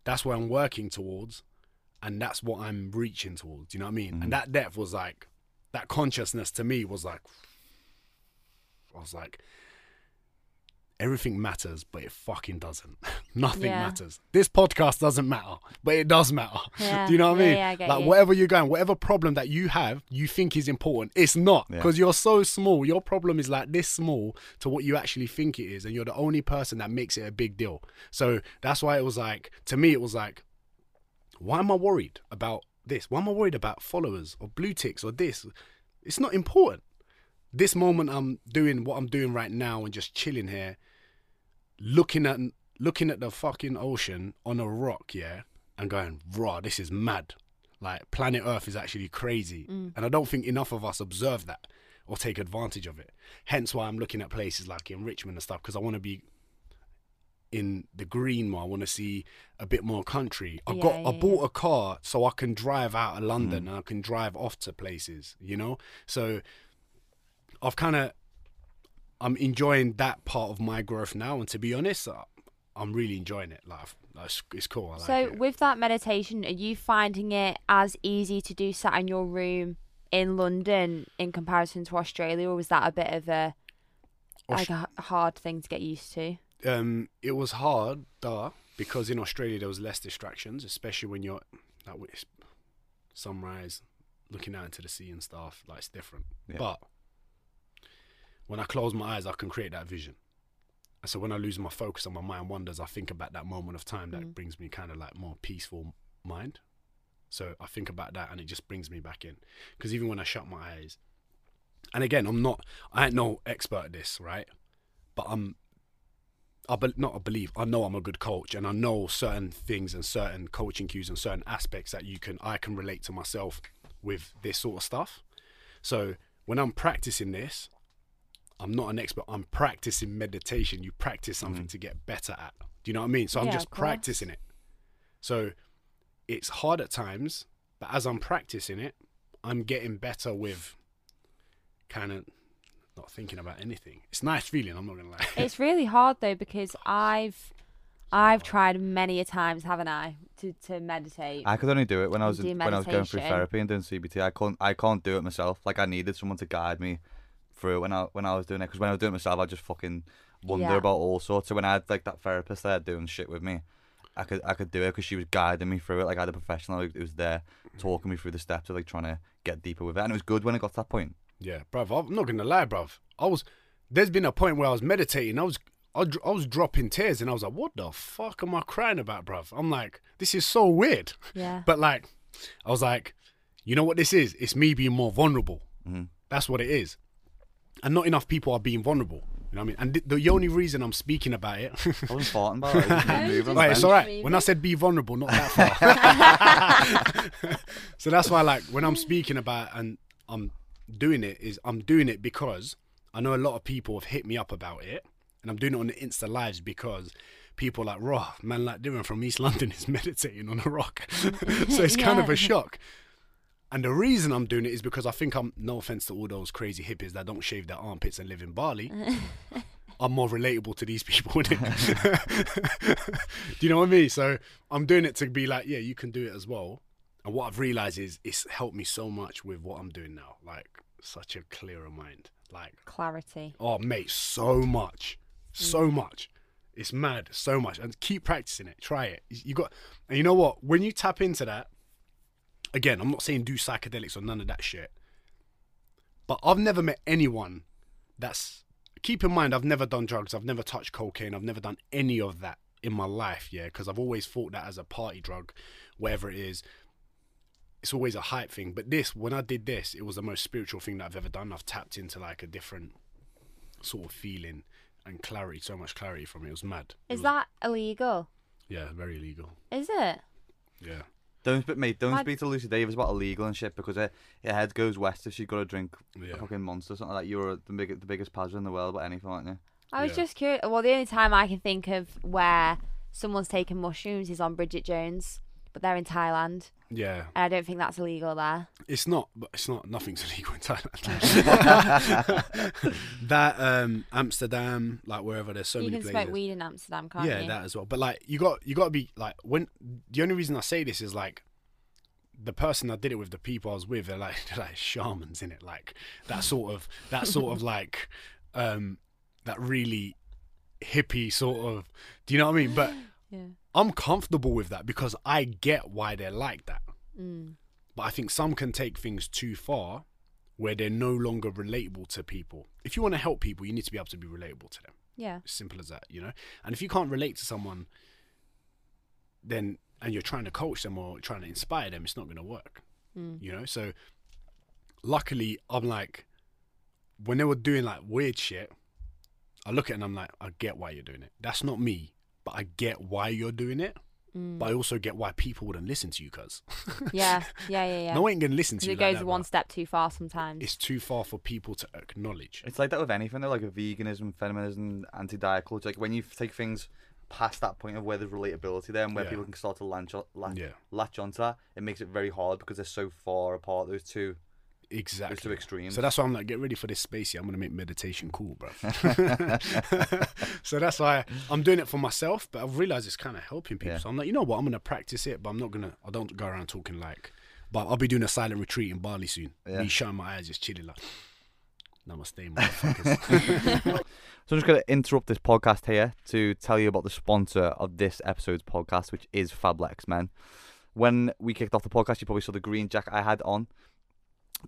that's what I'm working towards and that's what I'm reaching towards. You know what I mean? And mm-hmm. that depth was like, that consciousness to me was like, I was like, everything matters, but it fucking doesn't. [LAUGHS] Nothing Yeah. matters. This podcast doesn't matter, but it does matter. [LAUGHS] Yeah. Do you know what I mean? yeah, I get like you. whatever you're going, whatever problem that you have, you think is important. It's not Yeah. because you're so small. Your problem is like this small to what you actually think it is, and you're the only person that makes it a big deal. So that's why it was like to me, it was like, why am I worried about this? Why am I worried about followers or blue ticks or this? It's not important. This moment, I'm doing what I'm doing right now and just chilling here, looking at looking at the fucking ocean on a rock, yeah, and going, raw, this is mad. Like planet Earth is actually crazy. Mm. And I don't think enough of us observe that or take advantage of it. Hence why I'm looking at places like in Richmond and stuff, because I want to be in the green more. I want to see a bit more country. I Yeah, got I yeah, bought a car so I can drive out of mm. London and I can drive off to places, you know? So I've kind of I'm enjoying that part of my growth now and to be honest, I- I'm really enjoying it. Like like, it's, it's cool. I like so it. with that meditation, are you finding it as easy to do sat in your room in London in comparison to Australia, or was that a bit of a like a h- hard thing to get used to? um, it was hard, duh, because in Australia there was less distractions, especially when you're like with sunrise, looking out into the sea and stuff. Like it's different. Yeah. But when I close my eyes, I can create that vision. And so when I lose my focus and my mind wanders, I think about that moment of time that Mm. brings me kind of like more peaceful mind. So I think about that and it just brings me back in. Because even when I shut my eyes, and again, I'm not, I ain't no expert at this, right? But I'm I be, not I believe I know I'm a good coach and I know certain things and certain coaching cues and certain aspects that you can I can relate to myself with this sort of stuff. So when I'm practicing this, I'm not an expert. I'm practicing meditation. You practice something mm-hmm. to get better at. Do you know what I mean? So I'm Yeah, just practicing it. So it's hard at times, but as I'm practicing it, I'm getting better with kind of not thinking about anything. It's a nice feeling. I'm not gonna lie. It's really hard though because I've I've tried many a times, haven't I, to to meditate. I could only do it when I was in, when I was going through therapy and doing CBT. I couldn't I can't do it myself. Like I needed someone to guide me through when I when I was doing it. Because when I was doing it myself, I just fucking wonder Yeah. about all sorts. So when I had like that therapist there doing shit with me, I could I could do it because she was guiding me through it. Like I had a professional who was there talking me through the steps of like trying to get deeper with it, and it was good when it got to that point. Yeah, bruv. I'm not gonna lie, bruv. I was. There's been a point where I was meditating. I was. I, I was dropping tears, and I was like, "What the fuck am I crying about, bruv?" I'm like, "This is so weird." yeah. [LAUGHS] But like, I was like, "You know what this is? It's me being more vulnerable. Mhm. That's what it is." And not enough people are being vulnerable. You know what I mean? And th- the only reason I'm speaking about it. [LAUGHS] I wasn't farting about it. I was just No, moving on the Right, it's all right. Maybe. When I said be vulnerable, not that far. [LAUGHS] [LAUGHS] so that's why, like, when I'm speaking about and I'm doing it, is I'm doing it because I know a lot of people have hit me up about it, and I'm doing it on the Insta lives because people are like, "Raw man, like Dylan from East London is meditating on a rock," so it's kind of a shock. And the reason I'm doing it is because I think I'm no offense to all those crazy hippies that don't shave their armpits and live in Bali. [LAUGHS] I'm more relatable to these people. [LAUGHS] do you know what I mean? So I'm doing it to be like, yeah, you can do it as well. And what I've realized is it's helped me so much with what I'm doing now. Like such a clearer mind. Like, Clarity. oh mate, so much, so mm. much. It's mad, so much. And keep practicing it. Try it. You got, and you know what? When you tap into that, again, I'm not saying do psychedelics or none of that shit. But I've never met anyone that's keep in mind I've never done drugs, I've never touched cocaine, I've never done any of that in my life, yeah, because I've always thought that as a party drug, whatever it is, it's always a hype thing. But this, when I did this, it was the most spiritual thing that I've ever done. I've tapped into like a different sort of feeling and clarity, so much clarity from it. It was mad. Is was- that illegal? yeah, very illegal. Is it? Yeah. Don't sp- mate, don't My- speak to Lucy Davis about illegal and shit because her, her head goes west if she's got to drink Yeah. a fucking monster or something like that. You're the big, the biggest passer in the world about anything like that. I was Yeah. just curious. Well, the only time I can think of where someone's taken mushrooms is on Bridget Jones, but they're in Thailand, Yeah. and I don't think that's illegal there. It's not, but it's not. Nothing's [LAUGHS] illegal in Thailand. [LAUGHS] that um, Amsterdam, like wherever there's so you many can places. smoke weed in Amsterdam, can't yeah, you? that as well. But like, you got you got to be like when the only reason I say this is like the person that did it with, the people I was with, they're like [LAUGHS] they're like shamans in it, like that sort of that sort of like um that really hippie sort of. Do you know what I mean? But yeah. I'm comfortable with that because I get why they're like that. Mm. But I think some can take things too far where they're no longer relatable to people. If you want to help people, you need to be able to be relatable to them. Yeah. Simple as that, you know? And if you can't relate to someone, then, and you're trying to coach them or trying to inspire them, it's not going to work, Mm. you know? So, luckily, I'm like, when they were doing like weird shit, I look at it and I'm like, I get why you're doing it. That's not me, but I get why you're doing it. Mm. But I also get why people wouldn't listen to you, cuz. [LAUGHS] yeah, [LAUGHS] yeah, yeah, yeah. No one ain't gonna listen to 'Cause you. it like goes that, one step too far sometimes. It's too far for people to acknowledge. It's like that with anything, though, like a veganism, feminism, anti-diet culture. Like when you take things past that point of where there's relatability there and where Yeah. people can start to latch, on, latch, Yeah. latch onto that, it makes it very hard because they're so far apart. Those two, Exactly. those two extremes. So that's why I'm like, get ready for this spacey. I'm gonna make meditation cool, bro. [LAUGHS] [LAUGHS] so that's why I'm doing it for myself, but I've realized it's kind of helping people. Yeah. So I'm like, you know what? I'm gonna practice it, but I'm not gonna. I don't go around talking like. But I'll be doing a silent retreat in Bali soon. Yeah. Me shutting my eyes, just chilling like. [SIGHS] Namaste, motherfuckers. [LAUGHS] So I'm just going to interrupt this podcast here to tell you about the sponsor of this episode's podcast, which is Fabletics Men. When we kicked off the podcast, you probably saw the green jacket I had on.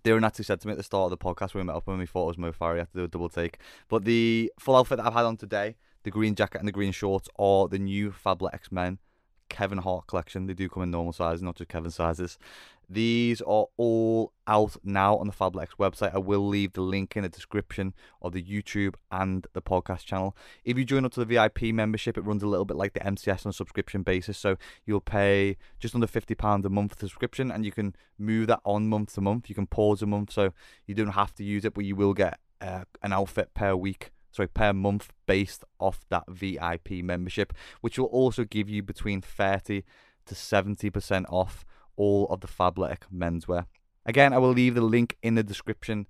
Actually said to me at the start of the podcast when we met up when we thought it was Mo Farah, had to do a double take. But the full outfit that I've had on today, the green jacket and the green shorts, are the new Fabletics Men Kevin Hart collection. They do come in normal sizes, not just Kevin sizes. These are all out now on the Fabletics website. I will leave the link in the description of the YouTube and the podcast channel. If you join up to the VIP membership, it runs a little bit like the MCS on a subscription basis. So you'll pay just under £50 a month subscription and you can move that on month to month. You can pause a month so you don't have to use it, but you will get uh, an outfit per week. Sorry, per month based off that VIP membership, which will also give you between 30 to 70% off all of the Fabletic menswear. Again, I will leave the link in the description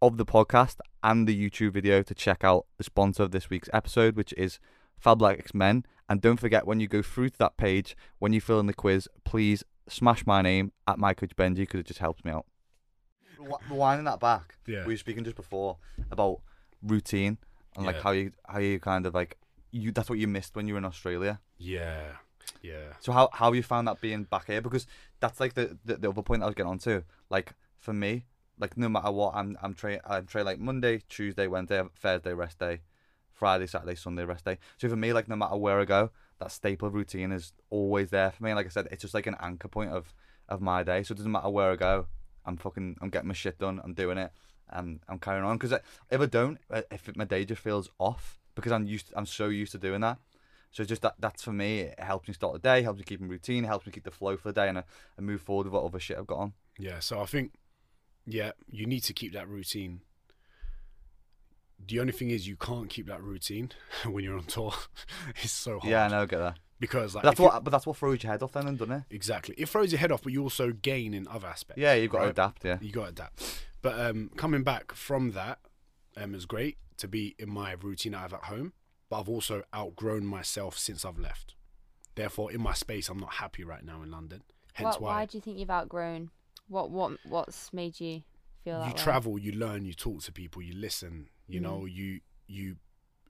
of the podcast and the YouTube video to check out the sponsor of this week's episode, which is Fabletic Men. And don't forget when you go through to that page, when you fill in the quiz, please smash my name at my coach Benji because it just helps me out. Winding that back, Yeah. we were speaking just before about routine and like Yeah. how you how you kind of like you that's what you missed when you were in Australia. yeah, yeah. So how how you found that being back here? Because that's like the, the, the other point I was getting on to. Like for me, like no matter what, I'm I'm train I'm train like Monday, Tuesday, Wednesday, Thursday rest day, Friday, Saturday, Sunday rest day. So for me, like no matter where I go, that staple routine is always there for me. Like I said, it's just like an anchor point of of my day. So it doesn't matter where I go, I'm fucking I'm getting my shit done. I'm doing it. and I'm carrying on. Because if I don't, uh, if my day just feels off, because I'm used, I'm so used to doing that. So just that that's for me. It helps me start the day, helps me keep in routine, helps me keep the flow for the day, and I, I move forward with what other shit I've got on. Yeah, so I think, yeah, you need to keep that routine. The only thing is, you can't keep that routine [LAUGHS] when you're on tour. [LAUGHS] it's so hard. Yeah, I know, I get that. Because like, But that's if you- what, but that's what throws your head off then, doesn't it? exactly it throws your head off, but you also gain in other aspects. Yeah, you've got to adapt. Yeah, You got to adapt. But um, coming back from that, um, is great to be in my routine I have at home. But I've also outgrown myself since I've left. Therefore, in my space, I'm not happy right now in London. Hence What, why, why do you think you've outgrown? What what what's made you feel that you way? travel, you learn, you talk to people, you listen. You Mm. know, you you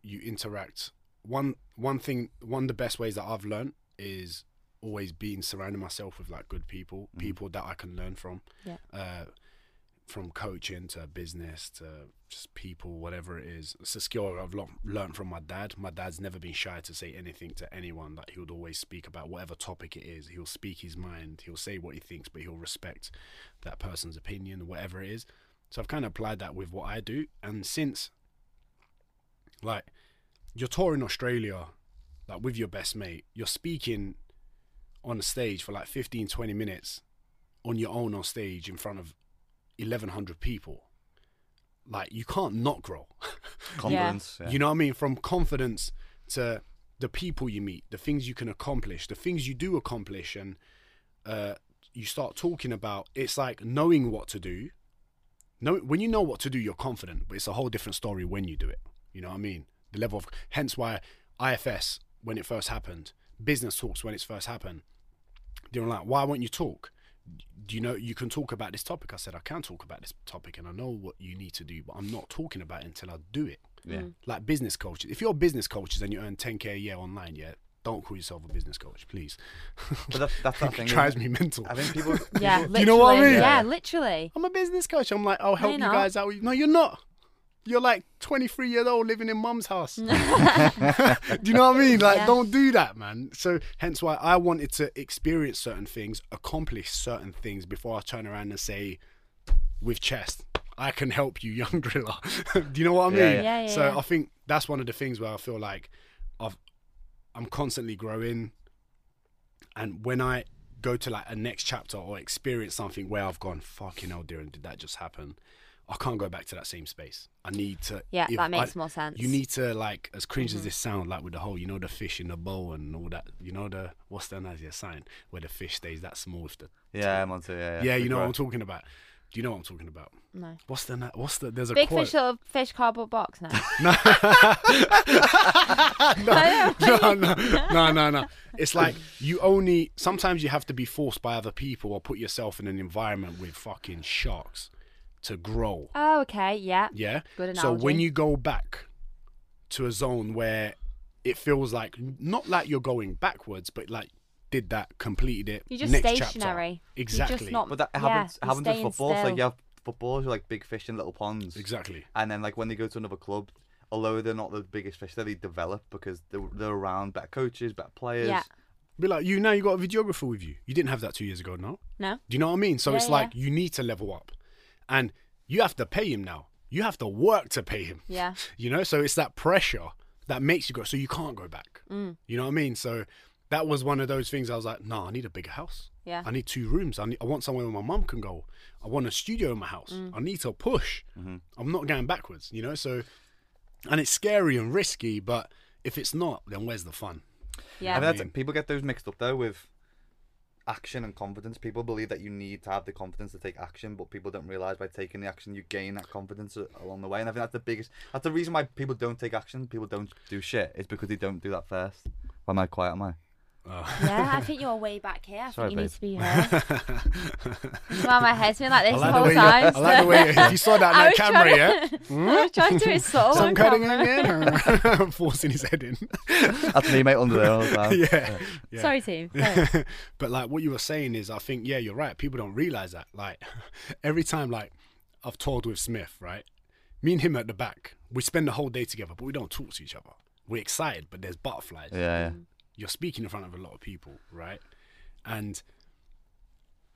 you interact. One one thing, one of the best ways that I've learned is always being surrounding myself with like good people, Mhm. people that I can learn from. Yeah. Uh, from coaching to business to just people, whatever it is. It's a skill I've learned from my dad. My dad's never been shy to say anything to anyone. That he would always speak about whatever topic it is. He'll speak his mind. He'll say what he thinks, but he'll respect that person's opinion, whatever it is. So I've kind of applied that with what I do. And since, like, you're touring Australia, like with your best mate, you're speaking on a stage for like 15, 20 minutes on your own on stage in front of 1,100 people. Like, you can't not grow. [LAUGHS] confidence. Yeah. You know what I mean? From confidence to the people you meet, the things you can accomplish, the things you do accomplish, and uh, you start talking about. It's like knowing what to do. Know when you know what to do, you're confident, but it's a whole different story when you do it. You know what I mean? The level of hence why IFS when it first happened, business talks when it's first happened. They were like, "Why won't you talk? Do you know you can talk about this topic?" I said, "I can talk about this topic, and I know what you need to do, but I'm not talking about it until I do it." yeah. Mm. like business coaches. If you're business coaches and you earn 10k a year online, yeah, don't call yourself a business coach, please. But that's that's that it [LAUGHS] thing. drives me mental. I think people. Yeah, people- [LAUGHS] Do you know what I mean? Yeah, Yeah. literally. I'm a business coach. I'm like, I'll help you're you not. guys out. No, you're not. You're like 23 years old living in mum's house. [LAUGHS] [LAUGHS] do you know what I mean? Like, Yeah. don't do that, man. So, hence why I wanted to experience certain things, accomplish certain things before I turn around and say, with chest, I can help you, young [LAUGHS] driller. do you know what I mean? Yeah, yeah. Yeah, yeah, so yeah. I think that's one of the things where I feel like I've I'm constantly growing, and when I go to like a next chapter or experience something where I've gone fucking hell, Diren, did that just happen? I can't go back to that same space. I need to. Yeah, if that makes I- more sense. You need to like, as cringe Mm-hmm. as this sound, like with the whole, you know, the fish in the bowl and all that. You know the what's the Nazia sign where the fish stays that small with the. Yeah, I'm onto yeah. Yeah, yeah you Big know what. I'm talking about. Do you know what I'm talking about? No. What's the what's the there's a Big quote. fish, little fish, cardboard box now. no, [LAUGHS] [LAUGHS] [LAUGHS] no, no, no, no, no. It's like you only sometimes you have to be forced by other people or put yourself in an environment with fucking sharks to grow. oh, okay. Yeah. Yeah. Good So when you go back to a zone where it feels like not like you're going backwards, but like did that, completed it. You're just next stationary. Chapter. Exactly. Just not. But that happens you're happens with staying football. So like you have footballers who are like big fish in little ponds. Exactly. And then like when they go to another club, although they're not the biggest fish, they develop because they're, they're around better coaches, better players. Yeah. Be like you now. You got a videographer with you. You didn't have that two years ago, no? No. Do you know what I mean? So Yeah, it's yeah. like you need to level up, and you have to pay him now. You have to work to pay him. Yeah. [LAUGHS] You know, so it's that pressure that makes you go. So you can't go back. Mm. You know what I mean? So that was one of those things. I was like, no, I need a bigger house. Yeah. I need two rooms. I need, I want somewhere where my mum can go. I want a studio in my house. Mm. I need to push. I'm not going backwards. You know, so and it's scary and risky, but if it's not, then where's the fun? Yeah. I mean, that's, mean- people get those mixed up though with action and confidence. People believe that you need to have the confidence to take action, but people don't realize by taking the action you gain that confidence along the way. And I think that's the biggest. That's the reason why people don't take action. People don't do shit. It's because they don't do that first. Why am I quiet? Am I? Oh. yeah, I [LAUGHS] think you're way back here. I Sorry, think you need to be here. [LAUGHS] well, my head's been like this the like the whole way you, time. I like the way you, you saw that [LAUGHS] on I that camera, trying yeah. to- I was trying to do it subtle Some on cutting camera. in, forcing his head in. That's me, mate, under there all the time. yeah. yeah. Sorry, team. Sorry. but like what you were saying is, I think yeah, you're right. People don't realize that. Like every time, like I've toured with Smith, right? Me and him at the back, we spend the whole day together, but we don't talk to each other. We're excited, but there's butterflies. Yeah, yeah. Mm. You're speaking in front of a lot of people, right? And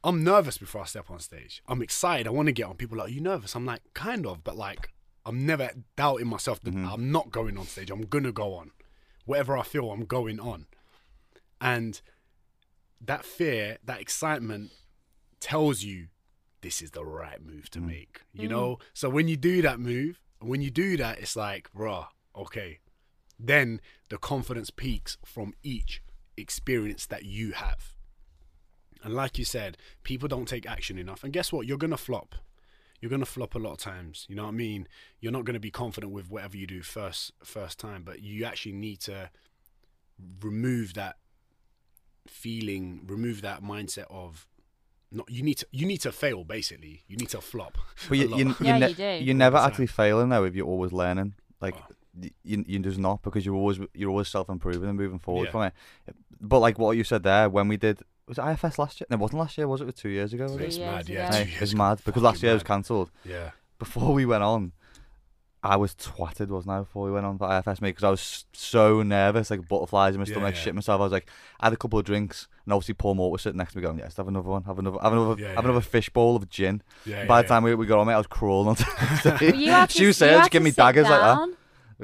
I'm nervous before I step on stage. I'm excited. I want to get on. People are like, Are you nervous? I'm like, kind of, but like, I'm never doubting myself that mm-hmm. I'm not going on stage. I'm gonna go on. Whatever I feel, I'm going on. And that fear, that excitement tells you this is the right move to mm. make. You mm. know? So when you do that move, when you do that, it's like, bruh, okay. Then the confidence peaks from each experience that you have. And like you said, people don't take action enough. And guess what? You're gonna flop. You're gonna flop a lot of times. You know what I mean? You're not gonna be confident with whatever you do first first time, but you actually need to remove that feeling, remove that mindset of not you need to you need to fail basically. You need to flop. But you, [LAUGHS] you, you, yeah, ne- you, do. you're never actually failing though if you're always learning. Like Oh. Y you, you just not because you're always you're always self improving and moving forward Yeah. from it. But like what you said there, when we did was it IFS last year? No, it wasn't last year. Was it? It was two years ago? Was Three it? it's mad, yeah. ago. Hey, it's mad because last Fucking year was cancelled. Yeah. Before we went on, I was twatted, wasn't I? Before we went on for IFS, mate, because I was so nervous, like butterflies in my Yeah, stomach, yeah. shit myself. I was like, I had a couple of drinks, and obviously Paul Moore was sitting next to me, going, "Yes, have another one, have another, have another, Yeah, have yeah. another fish bowl of gin." Yeah. By yeah, the time we, we got on, mate, I was crawling onto the stage. [LAUGHS] Well, you had [LAUGHS] to, she was saying, give me sit daggers like that.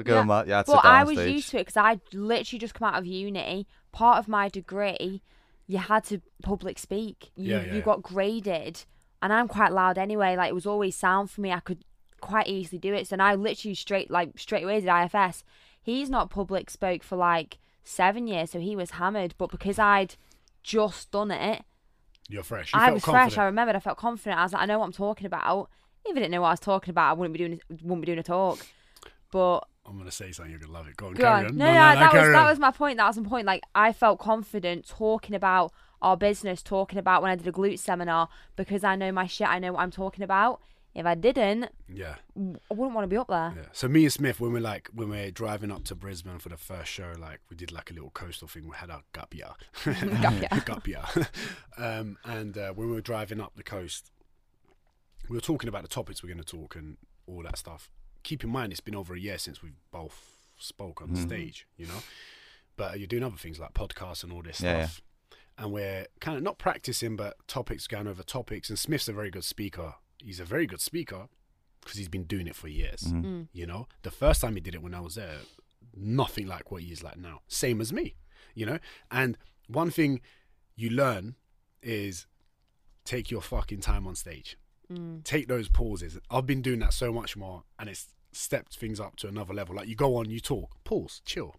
Down. We're going, Yeah. yeah. yeah, I'd But I was stage. used to it because I literally just come out of uni. Part of my degree, you had to public speak. You Yeah, yeah, you yeah. got graded, and I'm quite loud anyway. Like it was always sound for me. I could quite easily do it. So now literally straight like straight away did IFS. He's not public spoke for like seven years, so he was hammered. But because I'd just done it, You're fresh. You I felt was confident. fresh. I remembered. I felt confident. I was like, I know what I'm talking about. If I didn't know what I was talking about, I wouldn't be doing wouldn't be doing a talk. But I'm gonna say something. You're gonna love it. Go on, Go carry on. on. No, no, that was that on. was my point. That was my point. Like I felt confident talking about our business, talking about when I did a glute seminar because I know my shit. I know what I'm talking about. If I didn't, Yeah. I wouldn't want to be up there. Yeah. So me and Smith, when we're like when we're driving up to Brisbane for the first show, like we did like a little coastal thing. We had our gap year, [LAUGHS] Gap year. [LAUGHS] gap year. [LAUGHS] um, and uh, when we were driving up the coast, we were talking about the topics we're going to talk and all that stuff. Keep in mind, it's been over a year since we've both spoke on stage, you know. But you're doing other things like podcasts and all this Yeah, yeah. stuff. And we're kind of not practicing, but topics going over topics. And Smith's a very good speaker. He's a very good speaker because he's been doing it for years. Mm. You know, the first time he did it when I was there, nothing like what he is like now. Same as me, you know. And one thing you learn is take your fucking time on stage. Mm. Take those pauses. I've been doing that so much more, and it's stepped things up to another level. Like you go on, you talk, pause, chill,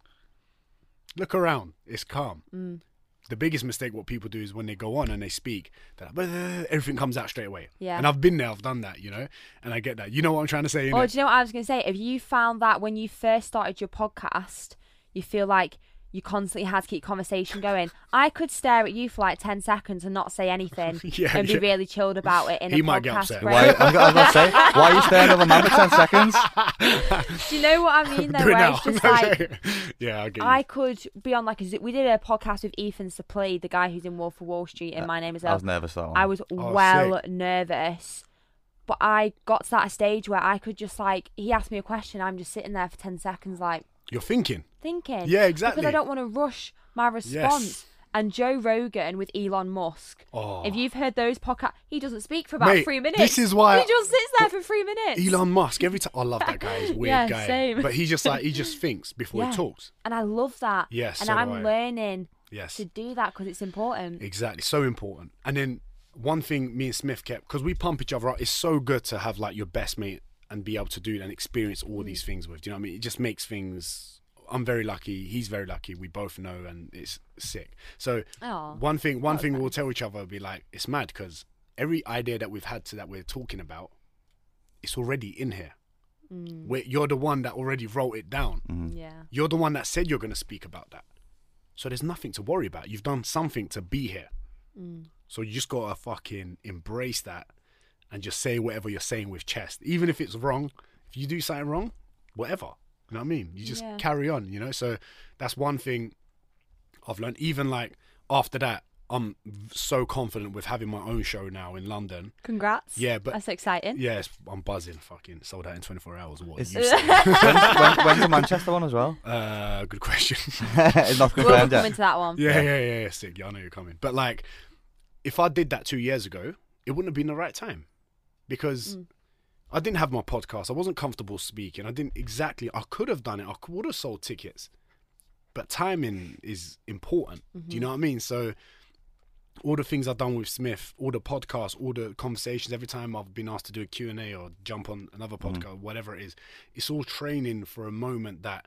look around. It's calm. Mm. The biggest mistake what people do is when they go on and they speak, like, everything comes out straight away. Yeah. And I've been there, I've done that, you know, and I get that. You know what I'm trying to say? Or do you know what I was going to say? If you found that when you first started your podcast, you feel like you constantly had to keep conversation going. I could stare at you for like ten seconds and not say anything, [LAUGHS] Yeah, and be yeah. really chilled about it in He a might get podcast upset. break. Why, I'm, I was gonna say, why are you staring at the man for ten seconds? [LAUGHS] Do you know what I mean? Though, [LAUGHS] Do it where now. it's just like yeah, I get you. I could be on like a Zo- we did a podcast with Ethan Suplee, the guy who's in Wolf of Wall Street, and my name is I was El. nervous that one. I was Oh, well nervous, but I got to that stage where I could just like he asked me a question, I'm just sitting there for ten seconds, like You're thinking. thinking. Yeah, exactly. Because I don't want to rush my response. Yes. And Joe Rogan with Elon Musk. Oh. If you've heard those podcasts, he doesn't speak for about Mate, three minutes. this is why- he just sits there for three minutes. Elon Musk. Every time I love that guy. He's a [LAUGHS] weird Yeah, guy. same. But he just like he just [LAUGHS] thinks before Yeah. he talks. and I love that. Yes, and so I'm learning Yes. to do that because it's important. Exactly. So important. And then one thing me and Smith kept because we pump each other up. It's so good to have like your best mate and be able to do and experience all these things with. Do you know what I mean? It just makes things. I'm very lucky. He's very lucky. We both know, and it's sick. So Oh, one thing, one that was thing we'll tell each other will be like, it's mad because every idea that we've had to that we're talking about, it's already in here. Mm. Where you're the one that already wrote it down. yeah. You're the one that said you're going to speak about that. So there's nothing to worry about. You've done something to be here. Mm. So you just gotta fucking embrace that and just say whatever you're saying with chest, even if it's wrong. If you do something wrong, whatever. You know what I mean? You just Yeah. carry on. You know. So that's one thing I've learned. Even like after that, I'm so confident with having my own show now in London. Congrats. Yeah, but That's exciting. yes, I'm buzzing. Fucking sold out in 24 hours. What It's- you say? [LAUGHS] when's, [LAUGHS] when, when's the Manchester one as well? uh, good question. [LAUGHS] it's not We'll confirmed come yet. into that one. Yeah, yeah, yeah, yeah, sick. Yeah, I know you're coming. But like, if I did that two years ago, it wouldn't have been the right time because Mm. I didn't have my podcast. I wasn't comfortable speaking. I didn't exactly. I could have done it. I would have sold tickets, but timing is important. Do you know what I mean? So. All the things I've done with Smith, all the podcasts, all the conversations, every time I've been asked to do a Q&A or jump on another podcast, whatever it is, it's all training for a moment that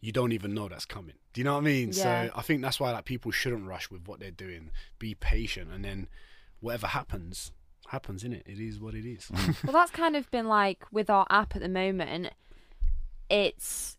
you don't even know that's coming. Do you know what I mean? Yeah. So I think that's why like people shouldn't rush with what they're doing. Be patient, and then whatever happens, happens in it. It is what it is. Mm. Well, that's kind of been like with our app at the moment. It's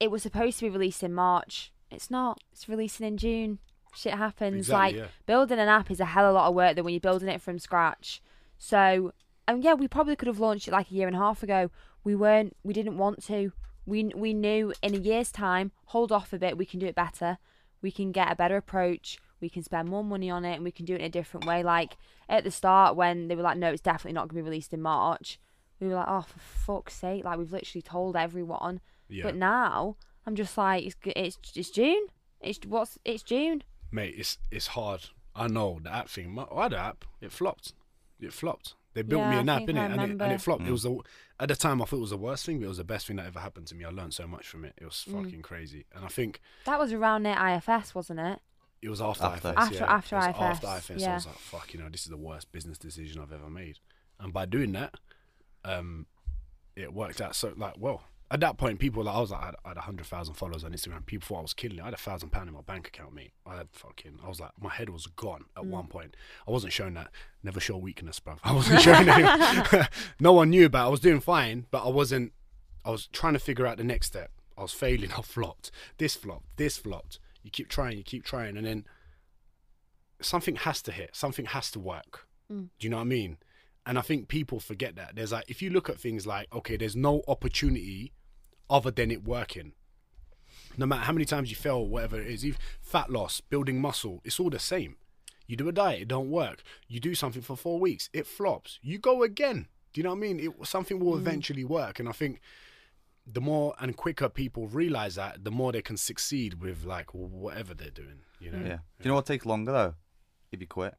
it was supposed to be released in March. It's not. It's releasing in June. Shit happens. Exactly, like yeah. building an app is a hell of a lot of work than when you're building it from scratch. So, and yeah, we probably could have launched it like a year and a half ago. We weren't. We didn't want to. We we knew in a year's time, hold off a bit. We can do it better. We can get a better approach. We can spend more money on it, and we can do it in a different way. Like at the start, when they were like, "No, it's definitely not going to be released in March," we were like, "Oh, for fuck's sake!" Like we've literally told everyone. yeah, But now I'm just like, it's it's it's June. It's what's it's June. mate, it's it's hard. I know the app thing. My other app, it flopped. It flopped. They built Yeah, me I an app think in it, and it, and remember. it flopped. It was the at the time I thought it was the worst thing, but it was the best thing that ever happened to me. I learned so much from it. It was Mm. fucking crazy, and I think That was around near IFS, wasn't it? It was after, After. IFS. After- yeah. after It was IFS, After IFS, I was like, fuck, you know, this is the worst business decision I've ever made. And by doing that, um, it worked out so like well. At that point, people like I was like I had, I had hundred thousand followers on Instagram. People thought I was killing it. I had a thousand pound in my bank account, mate. I had fucking. I was like, my head was gone at one point. I wasn't showing that. Never show weakness, bro. I wasn't showing anything. [LAUGHS] [LAUGHS] no one knew about. it. I was doing fine, but I wasn't. I was trying to figure out the next step. I was failing. I flopped. This flopped. This flopped. You keep trying. You keep trying, and then something has to hit. Something has to work. Mm. Do you know what I mean? And I think people forget that. There's like, if you look at things like, okay, there's no opportunity other than it working. No matter how many times you fail, whatever it is, even fat loss, building muscle, it's all the same. You do a diet, it don't work. You do something for four weeks, it flops. You go again. Do you know what I mean? It, something will eventually work. And I think the more and quicker people realize that, the more they can succeed with like whatever they're doing. You know? Yeah. Do you know what takes longer though? If you quit,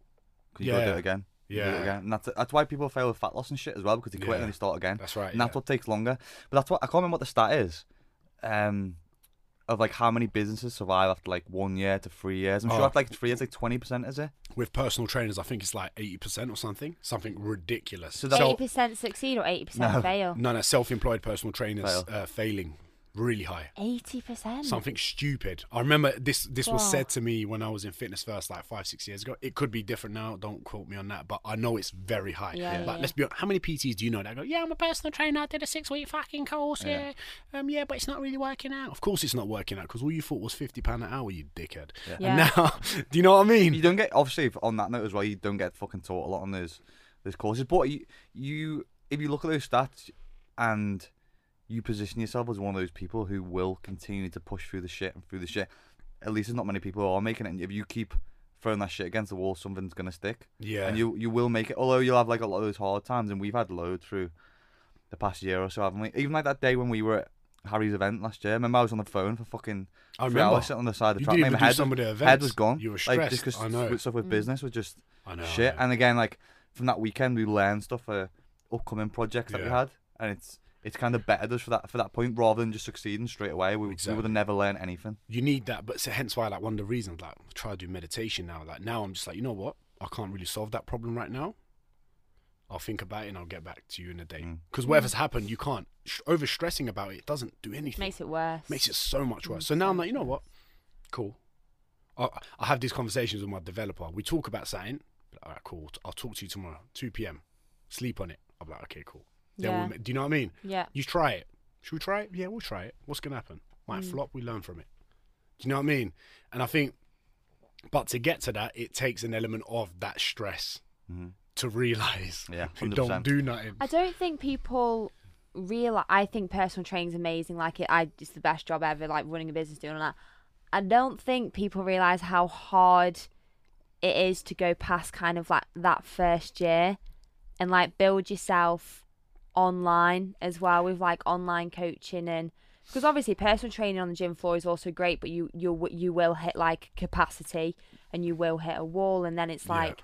because you gotta do it again. You do it Yeah. again. And that's that's why people fail with fat loss and shit as well because they quit Yeah. and then they start again. That's right. and that's what takes longer. But that's what I can't remember what the stat is. Um, of like how many businesses survive after like one year to three years. I'm sure Oh. after like three years, like twenty percent is it? With personal trainers, I think it's like eighty percent or something, something ridiculous. So that- Eighty Self- percent succeed or eighty percent No. fail. no, no, self-employed personal trainers Fail. Uh, failing really high. Eighty percent. Something stupid. I remember this. This was Wow. said to me when I was in fitness first, like five, six years ago. It could be different now. Don't quote me on that, but I know it's very high. Yeah, Like, yeah. let's be honest. How many PTs do you know that go? Yeah, I'm a personal trainer. I did a six-week fucking course. Yeah. Um. Yeah, but it's not really working out. Of course, it's not working out because all you thought was fifty pound an hour. You dickhead. Yeah. And now, [LAUGHS] do you know what I mean? You don't get obviously if- on that note as well. You don't get fucking taught a lot on those those courses. But you, you if you look at those stats and you position yourself as one of those people who will continue to push through the shit and through the shit. At least there's not many people who are making it. And if you keep throwing that shit against the wall, something's gonna stick. Yeah. And you you will make it. Although you'll have like a lot of those hard times, and we've had loads through the past year or so, haven't we? Even like that day when we were at Harry's event last year. Remember I was on the phone for fucking I three remember. hours sitting on the side of the You track. didn't Mate, even my head, some of head was gone. You were Like just stressed. I because know. stuff with mm. business was just I know. shit. I know. And again, like from that weekend, we learned stuff for upcoming projects that we had, and it's it's kind of bettered us for that for that point rather than just succeeding straight away. We, we would have never learned anything. you need that, but so hence why like one of the reasons like I try to do meditation now. Like now I'm just like you know what I can't really solve that problem right now. I'll think about it and I'll get back to you in a day. Mm. Because whatever's happened, you can't Sh- over stressing about it. Doesn't do anything. Makes it worse. Makes it so much worse. So now I'm like, you know what? Cool. I, I have these conversations with my developer. We talk about something. All right, cool. I'll talk to you tomorrow, 2 p.m. Sleep on it. I'm like, okay, cool. Then Yeah. we'll, do you know what I mean? Yeah. You try it. Should we try it? Yeah, we'll try it. What's gonna happen? Might Mm. flop. We learn from it. Do you know what I mean? And I think, but to get to that, it takes an element of that stress Mhm. to realize Yeah, [LAUGHS] you 100%. don't do nothing. I don't think people realize. I think personal training's amazing. Like it, I it's the best job ever. Like running a business, doing all that. I don't think people realize how hard it is to go past kind of like that first year and like build yourself online as well with like online coaching and because obviously personal training on the gym floor is also great but you you you will hit like capacity and you will hit a wall and then it's Yeah. like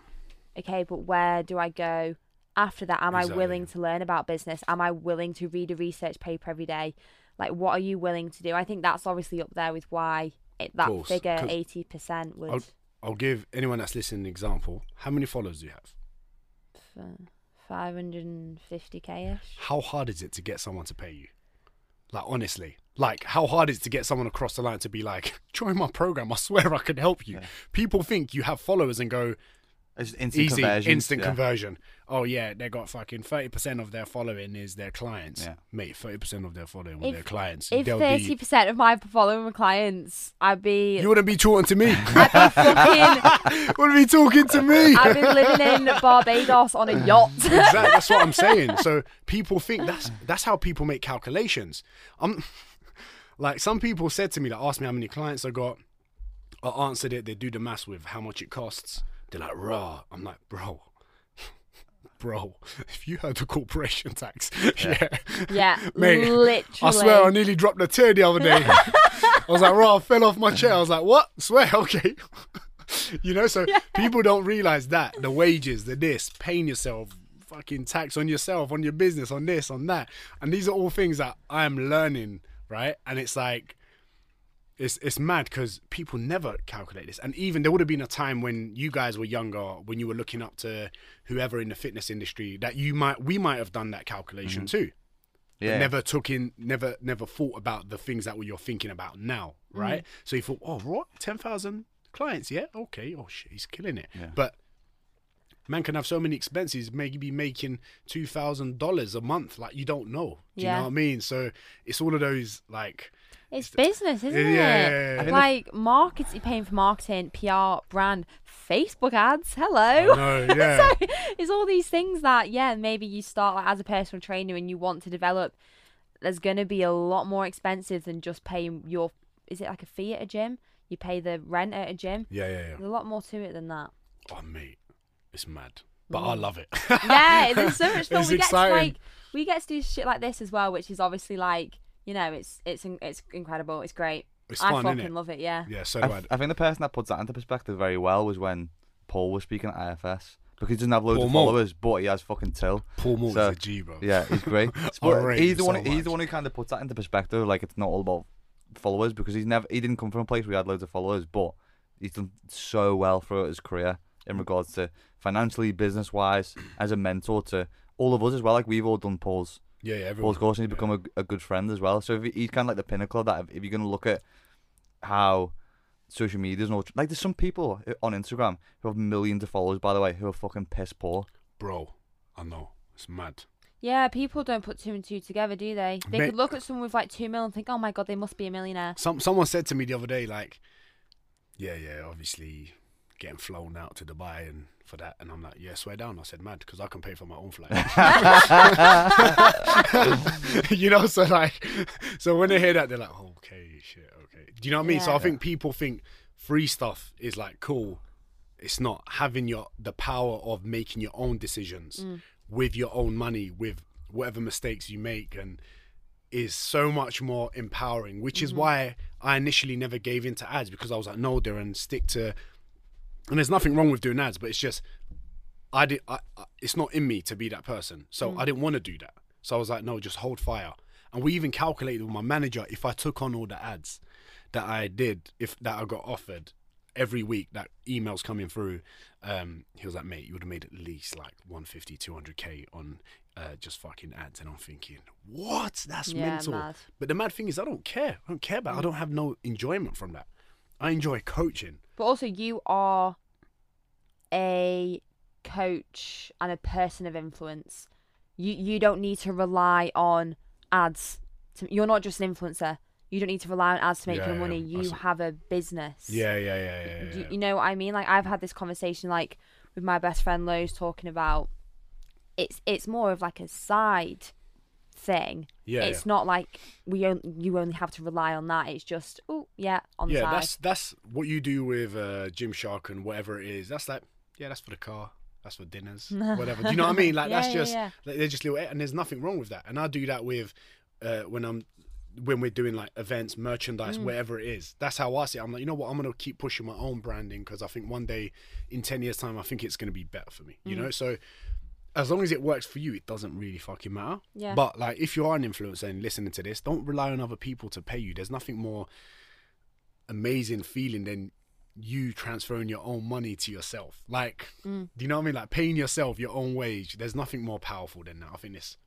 okay but where do i go after that am Exactly. i willing to learn about business am i willing to read a research paper every day like what are you willing to do i think that's obviously up there with why it, that Course, figure 'cause 80% would I'll, I'll give anyone that's listening an example. How many followers do you have? f- uh, 550k ish How hard is it to get someone to pay you? Like honestly, like how hard is it to get someone across the line to be like, [LAUGHS] join my program? I swear I can help you. Yeah. People think you have followers and go, It's instant easy, conversions, instant yeah. conversion. Oh yeah, they got fucking thirty percent of their following is their clients. Yeah. Mate, thirty percent of their following were If- their clients. if They'll thirty be, percent of my following were clients, I'd be you wouldn't be talking to me. I'd be fucking. [LAUGHS] wouldn't be talking to me. I'd be living in Barbados on a yacht. [LAUGHS] exactly. That's what I'm saying. So people think that's that's how people make calculations. I'm like some people said to me that asked me how many clients I got. I answered it. They do the maths with how much it costs. They're like, raw. I'm like, bro. [LAUGHS] Bro, if you heard the corporation tax, [LAUGHS] yeah, yeah, [LAUGHS] Mate, literally. I swear I nearly dropped a tear the other day. I was like, raw, I fell off my chair. I was like, what? Swear, okay. you know, so people don't realize that the wages, the this, paying yourself, fucking tax on yourself, on your business, on this, on that, and these are all things that I am learning, right? And it's like, it's it's mad because people never calculate this, and even there would have been a time when you guys were younger, when you were looking up to whoever in the fitness industry, that you might we might have done that calculation mm-hmm. too but Yeah. never took in, never, never thought about the things that you're thinking about now, mm. right? So you thought, oh, what, ten thousand clients? Yeah, okay. Oh shit, he's killing it. Yeah. But man can have so many expenses, maybe making two thousand dollars a month. Like you don't know. Do you know what I mean? So it's all of those like, It's business, isn't Yeah, it? yeah, yeah, yeah. Like market, you're paying for marketing, PR, brand, Facebook ads. Hello. I know, [LAUGHS] yeah. so it's all these things that yeah, maybe you start like as a personal trainer and you want to develop. There's gonna be a lot more expensive than just paying your. Is it like a fee at a gym? You pay the rent at a gym. yeah, yeah, yeah. There's a lot more to it than that. Oh mate, it's mad, but I mm. love it. yeah, there's so [LAUGHS] much fun. It's we get to, exciting. like we get to do shit like this as well, which is obviously like you know it's it's it's incredible. It's great. It's I fun, fucking innit? love it. Yeah. yeah, so I, do I. th- I think the person that puts that into perspective very well was when Paul was speaking at IFS because he doesn't have loads Paul of Moore. followers, but he has fucking till. Paul Moore So, is a G, bro. Yeah, he's great. [LAUGHS] But he's him the one. so he's the one who kind of puts that into perspective. Like it's not all about followers because he's never he didn't come from a place where he had loads of followers, but he's done so well throughout his career in regards to financially, business wise, as a mentor to all of us as well. Like we've all done Paul's Yeah, yeah. Everyone. Paul's course and he's yeah. become a, a good friend as well. So if he- he's kind of like the pinnacle of that. If, if you're gonna look at how social media is, and all, like there's some people on Instagram who have millions of followers, by the way, who are fucking piss poor. Bro, I know. It's mad. Yeah, people don't put two and two together, do they? They Ma- could look at someone with like two mil and think, oh my god, they must be a millionaire. Some someone said to me the other day, like, yeah, yeah, obviously getting flown out to Dubai and for that, and I'm like, yeah, swear down. I said, mad, because I can pay for my own flight. [LAUGHS] you know, so like, so when they hear that, they're like, oh, okay, shit, okay. Do you know what I mean? So I think people think free stuff is like cool. It's not having your the power of making your own decisions mm. with your own money, with whatever mistakes you make, and is so much more empowering. Which is mm-hmm. why I initially never gave into ads because I was like, no, Diren, stick to. And there's nothing wrong with doing ads, but it's just I did. I, I, it's not in me to be that person, so I didn't want to do that. So I was like, no, just hold fire. And we even calculated with my manager if I took on all the ads that I did, if that I got offered every week, that emails coming through. Um, he was like, mate, you would have made at least like 150, 200k on uh, just fucking ads. And I'm thinking, what? That's Yeah, mental. mad. But the mad thing is, I don't care. I don't care about. I don't have no enjoyment from that. I enjoy coaching. But also, you are a coach and a person of influence. You you don't need to rely on ads. To, you're not just an influencer. You don't need to rely on ads to make Yeah, your money. I You have a business. Yeah, yeah, yeah, yeah. yeah, yeah. you know what I mean? Like I've had this conversation like with my best friend Lowe's talking about it's it's more of like a side thing. Yeah, it's yeah. not like we on, you only have to rely on that. It's just oh yeah on the yeah, side. that's that's what you do with uh, Gymshark and whatever it is. That's like, yeah, that's for the car. That's for dinners, [LAUGHS] whatever. Do you know what I mean? Like Yeah, that's just yeah. like, they're just little, and there's nothing wrong with that. And I do that with uh, when I'm when we're doing like events, Mm. merchandise, whatever it is. That's how I see it. I'm like, you know what? I'm gonna keep pushing my own branding because I think one day, in ten years' time, I think it's gonna be better for me. You Mm. know, so. As long as it works for you, it doesn't really fucking matter. Yeah. But like, if you are an influencer and listening to this, don't rely on other people to pay you. There's nothing more amazing feeling than you transferring your own money to yourself. Like, Mm. do you know what I mean? Like paying yourself your own wage. There's nothing more powerful than that. I think this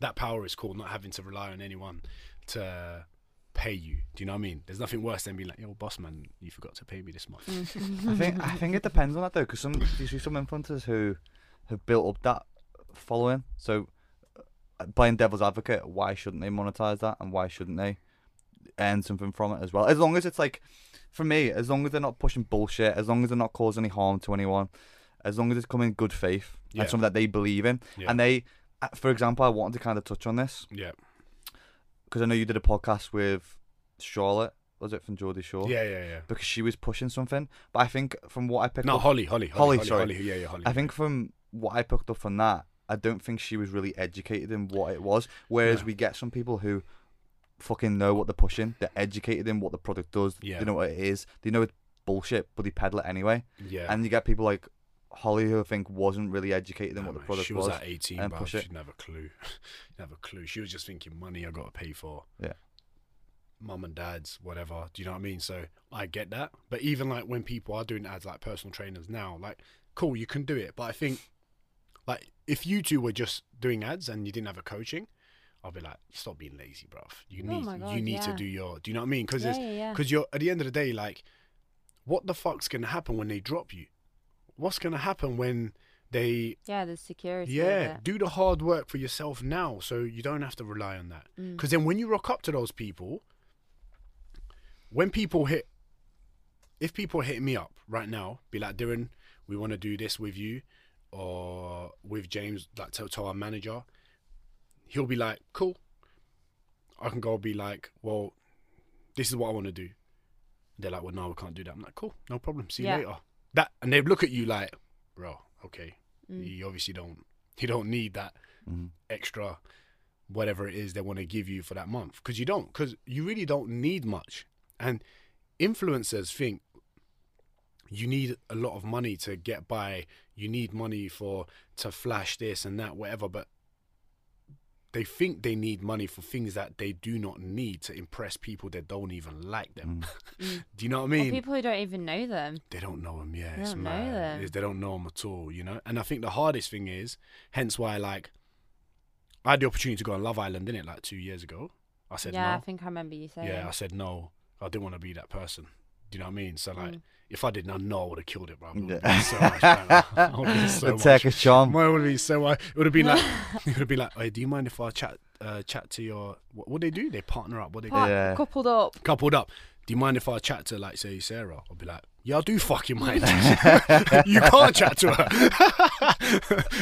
that power is cool. Not having to rely on anyone to pay you. Do you know what I mean? There's nothing worse than being like, "Yo, boss man, you forgot to pay me this month." Mm. I think I think it depends on that though, because some you see some influencers who have built up that following. So, uh, playing devil's advocate, why shouldn't they monetize that, and why shouldn't they earn something from it as well? As long as it's like, for me, as long as they're not pushing bullshit, as long as they're not causing any harm to anyone, as long as it's coming in good faith Yeah. and something that they believe in, Yeah. and they, uh, for example, I wanted to kind of touch on this yeah, because I know you did a podcast with Charlotte, was it from Geordie Shore? yeah, yeah, yeah. Because she was pushing something, but I think from what I picked No, up, Holly, Holly, Holly, Holly, sorry. Holly, yeah, yeah, Holly. I think from what I picked up from that, I don't think she was really educated in what it was. Whereas No. we get some people who fucking know what they're pushing. They're educated in what the product does. Yeah. They know what it is. They know it's bullshit, but they peddle it anyway. yeah. And you get people like Holly who I think wasn't really educated in Nah, what the man, product she was, She was. at 18, and she didn't have a clue. didn't have a clue. She was just thinking money I got to pay for. Yeah. Mum and dad's, whatever. Do you know what I mean? So I get that. But even like when people are doing ads like personal trainers now, like, cool, you can do it. But I think, like, if you two were just doing ads and you didn't have a coaching, I'll be like, stop being lazy, bruv. You Oh need, God, you need to do your. Do you know what I mean? Because yeah, yeah, yeah. because you're at the end of the day, like, what the fuck's gonna happen when they drop you? What's gonna happen when they yeah, the security. yeah, do the hard work for yourself now, so you don't have to rely on that. Mm. Because then, when you rock up to those people, when people hit, if people hit me up right now, be like, Diren, we want to do this with you, or with James, like tell, tell our manager, he'll be like, cool. I can go be like, well, this is what I want to do. They're like, well, no, we can't do that. I'm like, cool, no problem. See Yeah. you later. That and they look at you like, bro, okay, Mm. you obviously don't, you don't need that Mhm. extra, whatever it is they want to give you for that month, because you don't, because you really don't need much. And influencers think you need a lot of money to get by. You need money for to flash this and that, whatever. But they think they need money for things that they do not need to impress people that don't even like them. Mm. [LAUGHS] do you know what I Or mean? people who don't even know them. they don't know them. Yeah, They it's don't know them. It's- They don't know them at all. You know, and I think the hardest thing is, hence why like, I had the opportunity to go on Love Island, didn't it? Like two years ago. I said yeah, I think I remember you saying. Yeah, I said no. I didn't want to be that person. Do you know what I mean? So like, Mm. If I didn't, I know I would have killed it, bro. It would Yeah. so much better. [LAUGHS] I would have been [LAUGHS] so the much Turkish charm. Mine would be so. It would have been like. [LAUGHS] It would have been like. Hey, do you mind if I chat uh, chat to your? What, what they do? They partner up. What they Part- do? Yeah. Coupled up. Coupled up. Do you mind if I chat to like say Sarah? I'll be like, yeah, I do fucking mind. you can't chat to her.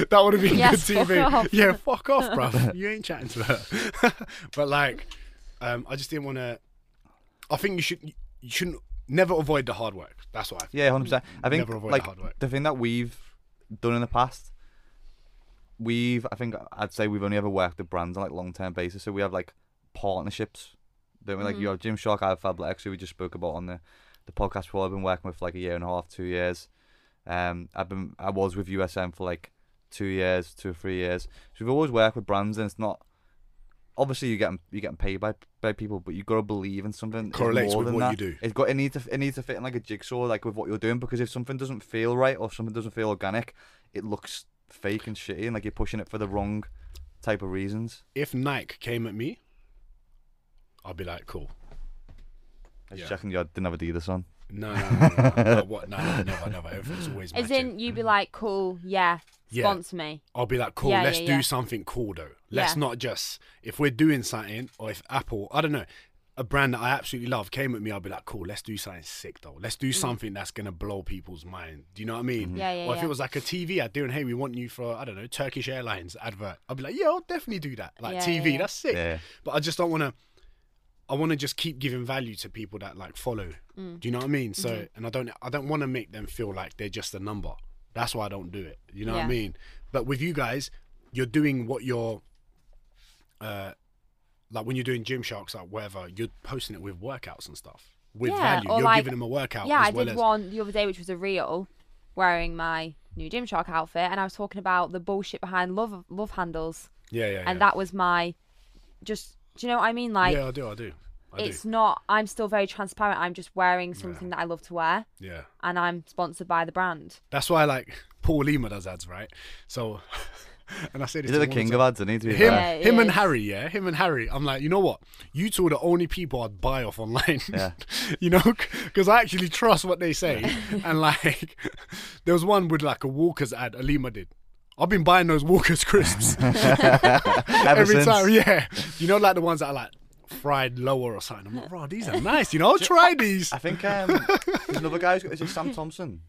that would have been Yes, good fuck TV. off. Yeah, fuck off, bruv. You ain't chatting to her. but like, um, I just didn't want to. I think you should. You shouldn't never avoid the hard work. That's what I. Yeah, hundred percent. I think Never avoid the like hard work. the thing that we've done in the past, we've I think I'd say we've only ever worked with brands on like long term basis. So we have like partnerships. Don't we? Like you have Gymshark, I have Fabletics, who we just spoke about on the the podcast before. I've been working with for like a year and a half, two years. Um, I've been I was with USM for like two years, two or three years. So we've always worked with brands, and it's not. Obviously, you're getting you're getting paid by by people, but you've got to believe in something. Correlates more with than what that. you do. It's got it needs to it needs to fit in like a jigsaw, like with what you're doing. Because if something doesn't feel right or something doesn't feel organic, it looks fake and shitty, and like you're pushing it for the wrong type of reasons. If Nike came at me, I'd be like, cool. I was Yeah. checking you didn't have Adidas on. No, no, no, no, no, no, [LAUGHS] what? No, no, never, never. Everything's always As matching. in, you be like, cool, yeah, Yeah. sponsor me. I'll be like, cool, Yeah, let's yeah, do yeah. something cool though. Let's Yeah. not just if we're doing something or if Apple, I don't know, a brand that I absolutely love came at me, I'll be like, cool, let's do something sick though. Let's do something that's gonna blow people's mind. Do you know what I mean? Mm. Yeah, yeah, Or if yeah. it was like a TV ad doing, hey, we want you for I don't know, Turkish Airlines advert. I'll be like, yeah, I'll definitely do that. Like Yeah, TV, yeah, yeah. that's sick. Yeah. But I just don't want to. I want to just keep giving value to people that like follow. Mm. Do you know what I mean? So, Mm-hmm. and I don't, I don't want to make them feel like they're just a number. That's why I don't do it. You know what I mean? But with you guys, you're doing what you're, uh, like when you're doing Gymsharks, like whatever, you're posting it with workouts and stuff with Yeah, value. You're like- giving them a workout. Yeah, as I well did as, one the other day, which was a reel, wearing my new Gymshark outfit, and I was talking about the bullshit behind love love handles, Yeah, yeah, and yeah. that was my, just do you know what I mean? Like, yeah, I do, I do, I it's do. not. I'm still very transparent. I'm just wearing something that I love to wear, Yeah. and I'm sponsored by the brand. That's why like Paul Olima does ads, right? So, [LAUGHS] and I say this He's the king of ads, I need to be Him, fair. Yeah, him and. Harry, yeah, him and Harry. I'm like, you know what? You two are the only people I'd buy off online. Yeah. [LAUGHS] you know, because I actually trust what they say. and like, [LAUGHS] there was one with like a Walker's ad. Olima did. I've been buying those Walker's crisps [LAUGHS] every since. time. Yeah, you know, like the ones that are like fried lower or something. I'm like, bro, these are nice. You know, I'll [LAUGHS] try these. I think um, there's another guy. who's- Is it Sam Thompson?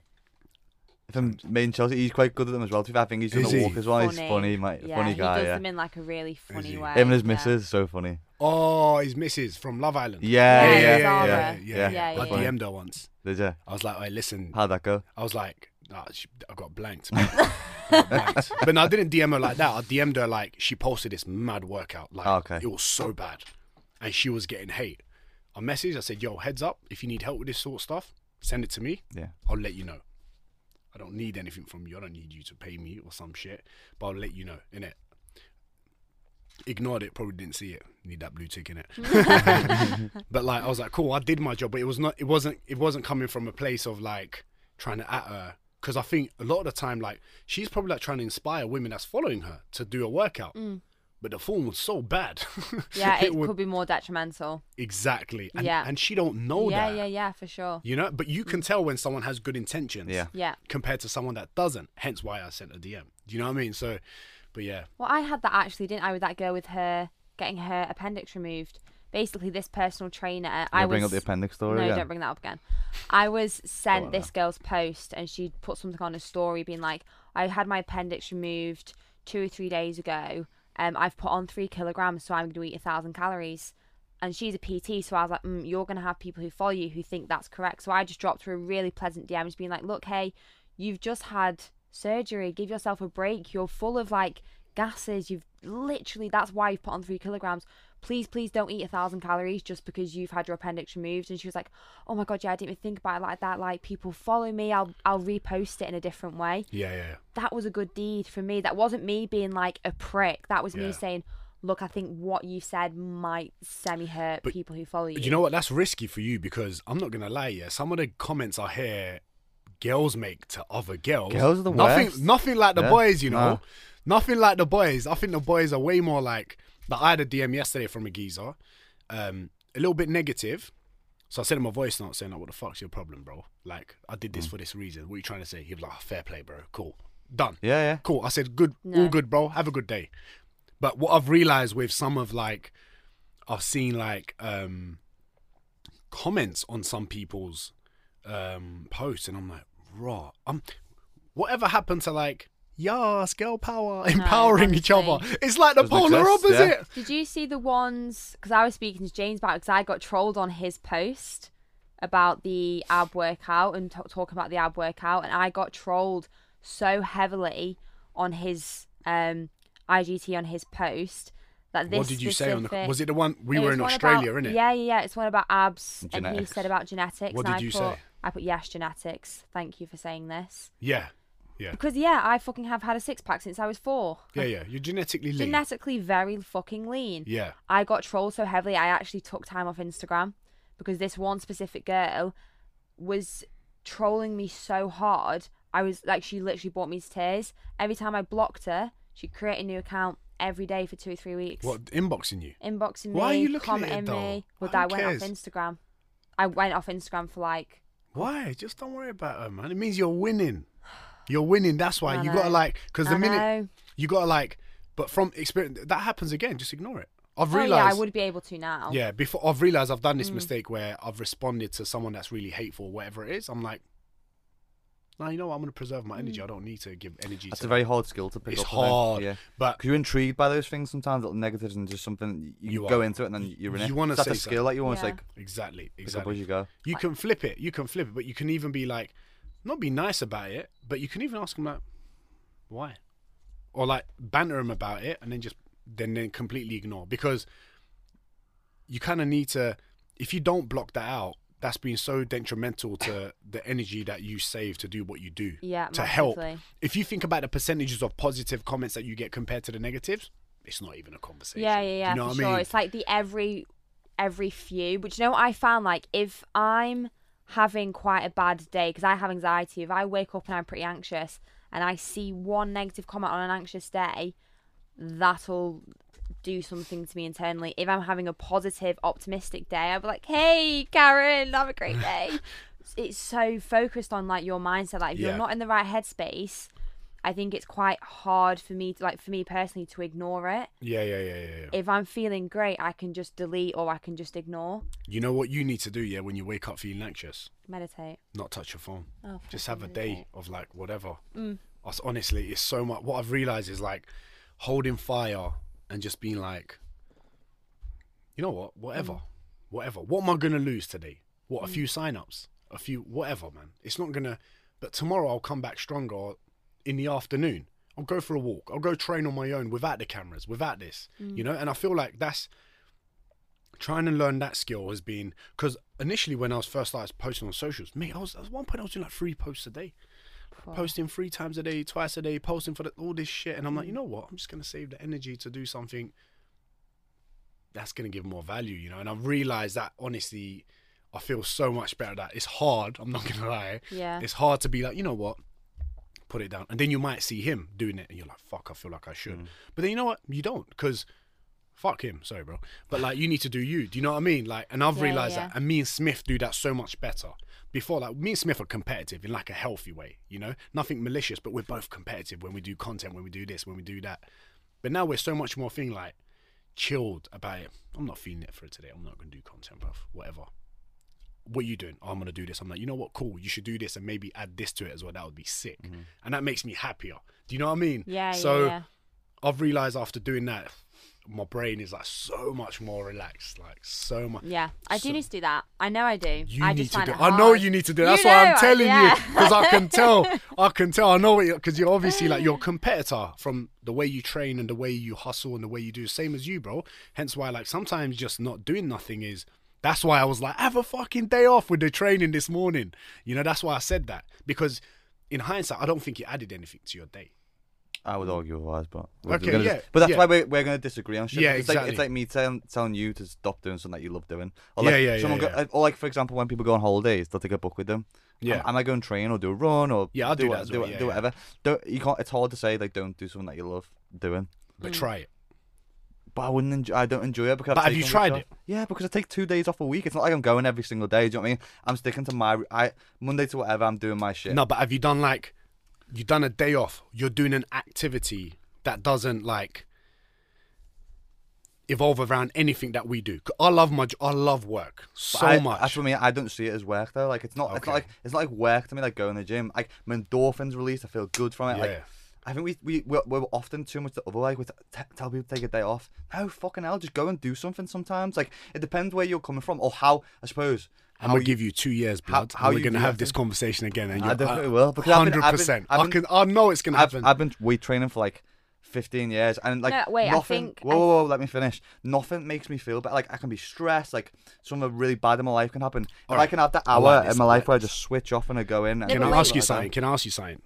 If I'm main Chelsea, he's quite good at them as well. To be fair, I think he's Is done the he? walk as well. He's funny, mate. yeah, funny he does Yeah. them in like a really funny he? way. Him and his yeah. missus, so funny. Oh, his missus from Love Island. Yeah, Yeah, yeah, yeah, yeah, Zara. yeah, yeah, Yeah, I yeah, yeah. DM'd her once. Did you? I was like, hey, listen, How'd that go? I was like, ah, she, I got blanked. [LAUGHS] got blanked. But no, I didn't DM her like that. I DM'd her like she posted this mad workout. Like Oh, okay. it was so bad, and she was getting hate. I messaged. I said, "Yo, heads up. If you need help with this sort of stuff, send it to me. Yeah. I'll let you know. I don't need anything from you. I don't need you to pay me or some shit, but I'll let you know. In it." Ignored it, probably didn't see it. Need that blue tick in it. [LAUGHS] but like I was like, cool, I did my job, but it was not it wasn't it wasn't coming from a place of like trying to at her. Because I think a lot of the time, like she's probably like trying to inspire women that's following her to do a workout. But the form was so bad. Mm. [LAUGHS] Yeah, it, would- could be more detrimental. exactly. And, Yeah. and she don't know yeah, that. Yeah, yeah, yeah, for sure. You know, but you can tell when someone has good intentions. Yeah. Yeah. Compared to someone that doesn't. Hence why I sent a DM. Do you know what I mean? So, but yeah. Well, I had that actually, didn't I, with that girl with her getting her appendix removed. Basically, this personal trainer, I was bring up the appendix story no, again. don't bring that up again. I was sent this girl's post, and she put something on a story, being like, "I had my appendix removed two or three days ago. Um, I've put on three kilograms, so I'm going to eat a thousand calories." And she's a PT, so I was like, mm, "You're going to have people who follow you who think that's correct." So I just dropped her a really pleasant DM, just being like, "Look, hey, you've just had surgery. Give yourself a break. You're full of like gases. You've literally that's why you've put on three kilograms. Please, please don't eat a thousand calories just because you've had your appendix removed. And she was like, Oh my god, yeah, I didn't even think about it like that. Like people follow me, I'll I'll repost it in a different way. Yeah, yeah. That was a good deed for me. That wasn't me being like a prick. That was Yeah. me saying, look, I think what you said might semi hurt But people who follow you. You know what? That's risky for you because I'm not gonna lie. Yeah, some of the comments I hear girls make to other girls. Girls are the nothing, worst. Nothing like the Yeah, boys. You know, no. nothing like the boys. I think the boys are way more like. Like I had a DM yesterday from a geezer, um, a little bit negative. So I sent him a voice note saying, like, "What the fuck's your problem, bro? Like, I did Mm. this for this reason. What are you trying to say?" He was like, "Oh, "Fair play, bro. Cool, done." Yeah, yeah. Cool. I said, good, No. all good, bro. Have a good day. But what I've realized with some of like, I've seen like um comments on some people's um posts, and I'm like, raw. Um, whatever happened to like, yes, girl power, empowering each other? honestly. It's like the Doesn't polar exist, yeah. opposite. Did you see the ones? Because I was speaking to James about because I got trolled on his post about the ab workout and t- talking about the ab workout, and I got trolled so heavily on his um IGT on his post that this. What did you say on the? specific- Was it the one we were was in one Australia, about, innit? Yeah, yeah, yeah. It's one about abs, and he Genetics. said about genetics. What and did I you put, say? I put yes, genetics. Thank you for saying this. Yeah, yeah, Because yeah, I fucking have had a six pack since I was four. yeah, yeah. You're genetically lean. Genetically very fucking lean. yeah, I got trolled so heavily I actually took time off Instagram because this one specific girl was trolling me so hard. I was like she literally brought me to tears. Every time I blocked her, she'd create a new account every day for two or three weeks. what inboxing you? Inboxing me, Why are you looking at commenting it, though? me. But Who I went off? Instagram. I went off Instagram for like Why? Just don't worry about her, man. It means you're winning. You're winning. That's why I you gotta like because the I minute know. you gotta like, but from experience that happens again. Just ignore it. I've Oh, realized. yeah, I would be able to now. Yeah, before I've realized I've done this Mm. mistake where I've responded to someone that's really hateful, whatever it is. I'm like, no, you know what? I'm gonna preserve my Mm. energy. I don't need to give energy. That's to a very hard skill to pick It's up. I think. hard, Yeah. but Because you're intrigued by those things sometimes, little negatives, and just something you, You go are. into it and then you're in it. You wanna That's a say skill that you almost Yeah. like exactly, pick up exactly. as you go. You can flip it. You can flip it, but you can even be like, not be nice about it, but you can even ask them like, why, or like banter them about it, and then just then then completely ignore because you kind of need to. If you don't block that out, that's been so detrimental to the energy that you save to do what you do. Yeah, to help. If you think about the percentages of positive comments that you get compared to the negatives, it's not even a conversation. Yeah, yeah, yeah, you know for sure. I mean? It's like the every every few. But you know what I found? Like if I'm having quite a bad day because I have anxiety, if I wake up and I'm pretty anxious and I see one negative comment on an anxious day, that'll do something to me internally. If I'm having a positive, optimistic day, I'll be like, "Hey, Karen, have a great day." [LAUGHS] it's so focused on like your mindset. Like if Yeah. you're not in the right headspace. I think it's quite hard for me, to, like for me personally, to ignore it yeah, yeah, yeah, yeah, yeah. if I'm feeling great, I can just delete or I can just ignore. You know what you need to do, yeah, when you wake up feeling anxious? Meditate. Not touch your phone. Oh, Just have a day of like whatever. Mm. Honestly, it's so much. What I've realized is like holding fire and just being like, you know what? Whatever, Mm. whatever. What am I gonna lose today? What? A few sign-ups, a few whatever, man. It's not gonna. But tomorrow I'll come back stronger. In the afternoon, I'll go for a walk. I'll go train on my own without the cameras, without this. Mm. You know, and I feel like that's trying to learn that skill has been because initially when I was first started posting on socials, mate, I was at one point I was doing like three posts a day, Fuck. posting three times a day, twice a day, posting for the, all this shit, and I'm Mm. like, you know what? I'm just gonna save the energy to do something that's gonna give more value, you know. And I've realized that honestly, I feel so much better. That it's hard. I'm not gonna lie. Yeah. It's hard to be like, you know what? Put it down, and then you might see him doing it, and you're like, fuck, I feel like I should. Mm. But then you know what? You don't, because fuck him. Sorry, bro. But like, you need to do you. Do you know what I mean? Like, and I've Yeah, realized yeah. that. And me and Smith do that so much better. Before, like, me and Smith are competitive in like a healthy way. You know, nothing malicious, but we're both competitive when we do content, when we do this, when we do that. But now we're so much more thing like chilled about it. I'm not feeling it for today. I'm not gonna do content, bro. Whatever. What are you doing? Oh, I'm gonna do this. I'm like, you know what? Cool. You should do this and maybe add this to it as well. That would be sick. Mm-hmm. And that makes me happier. Do you know what I mean? Yeah, So yeah, yeah. I've realized after doing that, my brain is like so much more relaxed. Like so much. Yeah, I do So- need to do that. I know I do. You I need just to find do. it I know hard. you need to do. You That's why know, I'm telling yeah. you because I can tell. [LAUGHS] I can tell. I know what because you're obviously like you're [LAUGHS] competitor from the way you train and the way you hustle and the way you do. The same as you, bro. Hence why like sometimes just not doing nothing is. That's why I was like, have a fucking day off with the training this morning. You know, that's why I said that because in hindsight, I don't think it added anything to your day. I would argue otherwise, but we're Okay, yeah, but that's yeah. why we're, we're going to disagree on shit. Yeah, it's like exactly. it's like me telling telling you to stop doing something that you love doing. Or Yeah, like yeah, someone yeah, go, yeah. or like for example, when people go on holidays, they'll take a book with them. Yeah. Am, am I going to train or do a run or Yeah, I'll do what- that as do, well, what- yeah, do yeah. whatever. Don't you can't. It's hard to say like don't do something that you love doing. But try it. But I wouldn't. Enjoy, I don't enjoy it because. But I've have you tried it? Yeah, because I take two days off a week. It's not like I'm going every single day. Do you know what I mean? I'm sticking to my. I Monday to whatever. I'm doing my shit. No, but have you done like you done a day off? You're doing an activity that doesn't like evolve around anything that we do. I love my I love work so I, much. That's what I mean. I don't see it as work though. Like it's not. It's not like it's not like work to me. Like going to the gym. Like my endorphins released. I feel good from it. Yeah. Like I think we we we're, we're often too much the other way. We t- t- tell people to take a day off. No fucking hell. Just go and do something. Sometimes like it depends where you're coming from or how. I suppose. I'm gonna you- give you two years, how- blood. how and we're you gonna have this thing. conversation again, and I you're definitely will, I've hundred percent. I've I been- can. I know it's gonna I've, happen. I've been weight training for like 15 years and like No, wait, I nothing think- whoa, whoa, whoa let me finish nothing makes me feel better like I can be stressed like something really bad in my life can happen if I can have that I hour like in my life where I just switch off and I go in and Can I ask you something? Can I ask you something?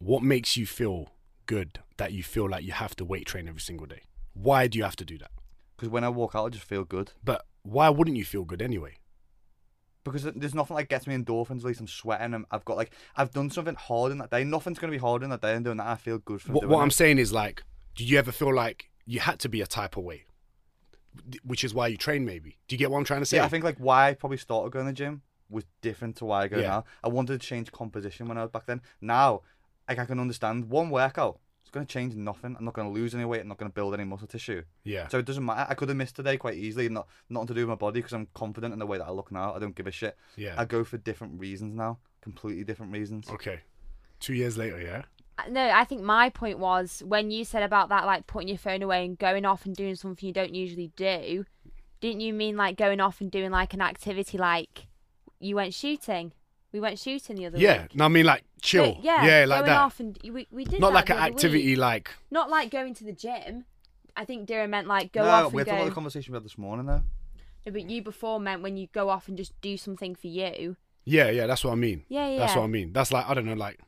What makes you feel good that you feel like you have to weight train every single day? Why do you have to do that? because when I walk out I just feel good But why wouldn't you feel good anyway? because there's nothing like gets me endorphins at least I'm sweating and I've got like I've done something hard in that day nothing's gonna be hard in that day and doing that I feel good from What, what I'm it. saying is like, do you ever feel like you had to be a type of way, which is why you train? Maybe. Do you get what I'm trying to say? yeah I think like why I probably started going to the gym was different to why I go Yeah. now I wanted to change composition when I was back then now like I can understand one workout it's going to change nothing I'm not going to lose any weight I'm not going to build any muscle tissue yeah. So it doesn't matter. I could have missed today quite easily. Not nothing to do with my body because I'm confident in the way that I look now. I don't give a shit. Yeah. I go for different reasons now, completely different reasons. Okay. Two years later, yeah. Uh, No, I think my point was when you said about that, like putting your phone away and going off and doing something you don't usually do. Didn't you mean like going off and doing like an activity like you went shooting? We went shooting the other Yeah. week. No, I mean like chill. But yeah, yeah, like going that. off and we, we did Not that like an activity week. like Not like going to the gym. I think Dira meant like go no, off we're and talking about go. the conversation we had this morning though. No, but you before meant when you go off and just do something for you. yeah, yeah. That's what I mean. Yeah, yeah. That's what I mean. That's like I don't know, like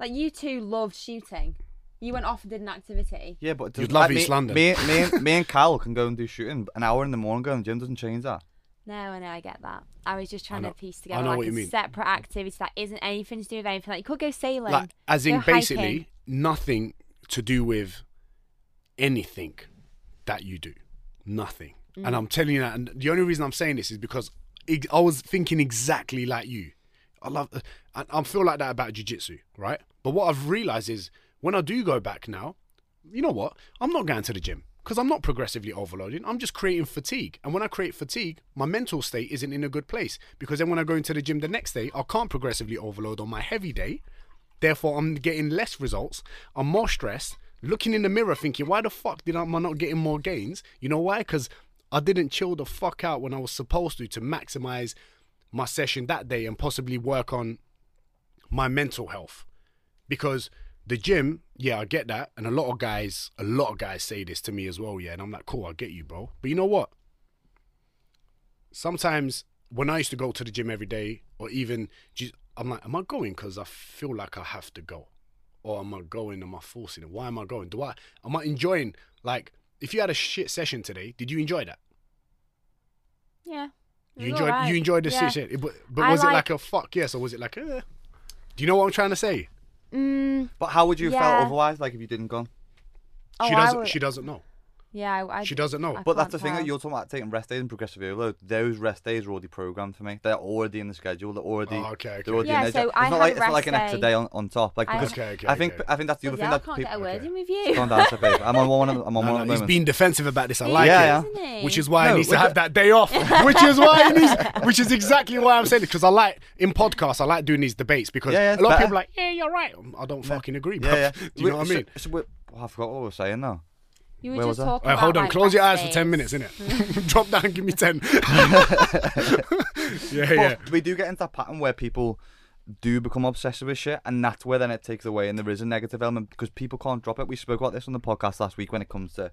Like you two loved shooting. You went off and did an activity. Yeah, but it You'd love like, East me, London. Me, me, and- me [LAUGHS] and Cal can go and do shooting. An hour in the morning going to the gym doesn't change that. No, I know, I get that. I was just trying to piece together like a mean. separate activity that isn't anything to do with anything. Like you could go sailing. like as in hiking. basically nothing to do with anything that you do. Nothing. Mm. And I'm telling you that and the only reason I'm saying this is because I was thinking exactly like you. I love I, I feel like that about jiu-jitsu, right? But what I've realized is when I do go back now, you know what? I'm not going to the gym because I'm not progressively overloading. I'm just creating fatigue. And when I create fatigue, my mental state isn't in a good place because then when I go into the gym the next day, I can't progressively overload on my heavy day. Therefore, I'm getting less results. I'm more stressed. Looking in the mirror, thinking, why the fuck did I, am I not getting more gains? You know why? Because I didn't chill the fuck out when I was supposed to to maximize my session that day and possibly work on my mental health. Because the gym, yeah, I get that, and a lot of guys, a lot of guys say this to me as well, yeah, and I'm like, cool, I get you, bro. But you know what? Sometimes when I used to go to the gym every day, or even ju- I'm like, am I going because I feel like I have to go, or am I going? Am I forcing it? Why am I going? Do I? Am I enjoying? Like, if you had a shit session today, did you enjoy that? yeah. You enjoyed alright. you enjoyed the yeah. session, but but was it like- like a fuck yes, or was it like? Eh? Do you know what I'm trying to say? Mm, But how would you have Yeah. felt otherwise, like if you didn't go? oh, she I doesn't. would- She doesn't know. Yeah, I, I, She doesn't know. I But that's can't the thing that you're talking about taking rest days and progressive overload. Those rest days are already programmed for me. They're already in the schedule. They're already. Oh, okay, okay. They're already Yeah, in there. so it's I not have like a it's not like an extra day. day on, on top. Like because Okay, okay, I think okay. I think that's the other Yeah, thing I that can't people. get a word okay. in with you. Calm down, Sophie. I'm on one. Of, I'm on No, one no, at the he's moment. being defensive about this. I like Yeah, it. yeah. Which is why No, he needs to have that day off. [LAUGHS] which is why he needs. [LAUGHS] Which is exactly why I'm saying it because I like in podcasts. I like doing these debates because Yeah, yeah, it's a lot of people are like, yeah, you're right. I don't fucking agree, bro. Yeah, yeah. [LAUGHS] Do you know what I mean? So, we- I forgot what we were saying now. You were Where just was I? talking All right, about hold on. like, Close your eyes for ten days. minutes, innit? [LAUGHS] Drop down, give me ten. [LAUGHS] yeah, But yeah. we do get into that pattern where people do become obsessed with shit, and that's where then it takes away, and there is a negative element because people can't drop it. We spoke about this on the podcast last week when it comes to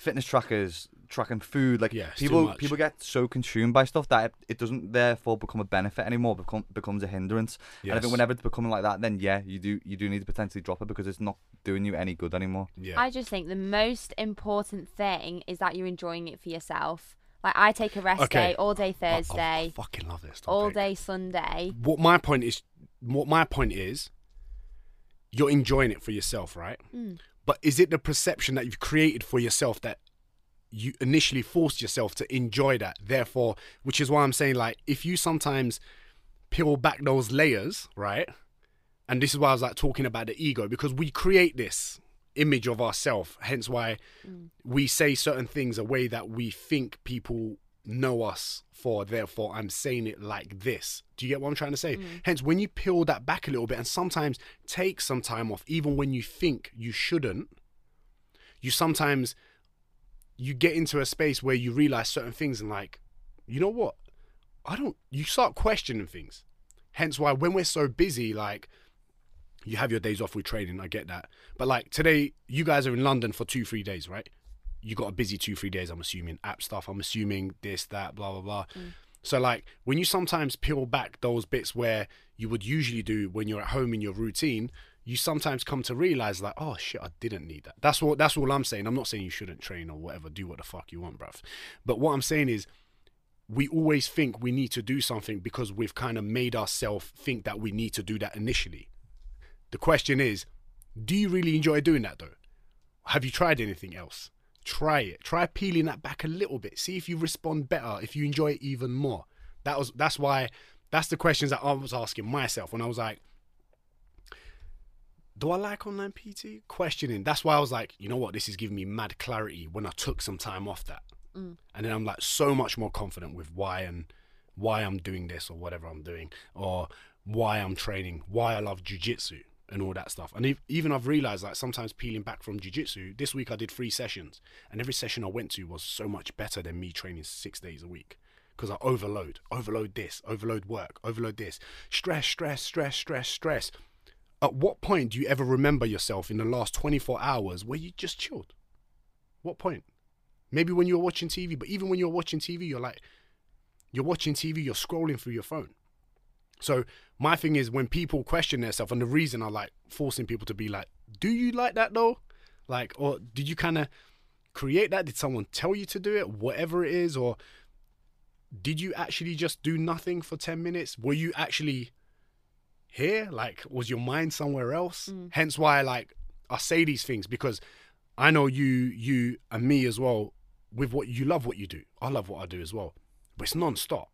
fitness trackers, tracking food. Like Yeah, people people get so consumed by stuff that it, it doesn't therefore become a benefit anymore. Become becomes a hindrance. And I think whenever it's becoming like that, then yeah, you do you do need to potentially drop it because it's not doing you any good anymore. Yeah. I just think the most important thing is that you're enjoying it for yourself. Like I take a rest Okay. day all day I- I Thursday, fucking love this. all day Sunday. What my point is, what my point is, you're enjoying it for yourself, right? Mm. But is it the perception that you've created for yourself that you initially forced yourself to enjoy that? Therefore, which is why I'm saying, like, if you sometimes peel back those layers, right? And this is why I was like talking about the ego because we create this image of ourselves. Hence why mm. we say certain things a way that we think people know us for. Therefore, I'm saying it like this. Do you get what I'm trying to say? Mm. Hence, when you peel that back a little bit and sometimes take some time off, even when you think you shouldn't, you sometimes you get into a space where you realize certain things and like, you know what? I don't. You start questioning things. Hence why when we're so busy, like you have your days off with training. I get that, but like today, you guys are in London for two, three days, right? You got a busy two, three days. I'm assuming app stuff. I'm assuming this, that, blah, blah, blah. Mm. So like when you sometimes peel back those bits where you would usually do when you're at home in your routine, you sometimes come to realize like, oh shit, I didn't need that. That's what that's all I'm saying. I'm not saying you shouldn't train or whatever, do what the fuck you want, bruv. But what I'm saying is we always think we need to do something because we've kind of made ourselves think that we need to do that initially. The question is, do you really enjoy doing that though? Have you tried anything else? Try it. Try peeling that back a little bit. See if you respond better, if you enjoy it even more. That was that's why that's the questions that I was asking myself when I was like, do I like online PT? Questioning. That's why I was like, you know what, this is giving me mad clarity when I took some time off that. Mm. And then I'm like so much more confident with why and why I'm doing this or whatever I'm doing, or why I'm training, why I love jujitsu and all that stuff. And ev- even I've realized like sometimes peeling back from jujitsu, this week I did three sessions, and every session I went to was so much better than me training six days a week. Because I overload, overload this, overload work, overload this, stress, stress, stress, stress, stress. At what point do you ever remember yourself in the last 24 hours where you just chilled? What point? Maybe when you were watching TV, but even when you're watching TV, you're like, you're watching TV, you're scrolling through your phone. So my thing is when people question themselves, and the reason I like forcing people to be like, do you like that though? Like, or did you kind of create that? Did someone tell you to do it? Whatever it is, or did you actually just do nothing for 10 minutes? Were you actually here? Like, was your mind somewhere else? Mm. Hence why, like, I say these things because I know you, you and me as well. With what you love, what you do. I love what I do as well, but it's non-stop.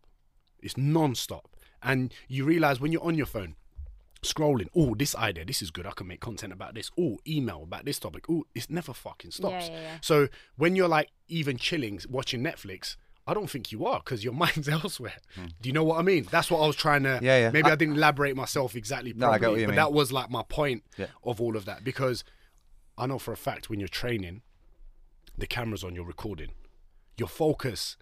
It's non-stop, and you realize when you're on your phone, scrolling. Oh, this idea, this is good. I can make content about this. Oh, email about this topic. Oh, it's never fucking stops. Yeah, yeah, yeah. So when you're like even chilling, watching Netflix. I don't think you are because your [LAUGHS] mind's elsewhere. Hmm. Do you know what I mean? That's what I was trying to. Yeah, yeah. Maybe I, I- didn't elaborate myself exactly No, I properly, you but mean. that was like my point of all of that because I know for a fact when you're training, the camera's on, you're recording. Your focus,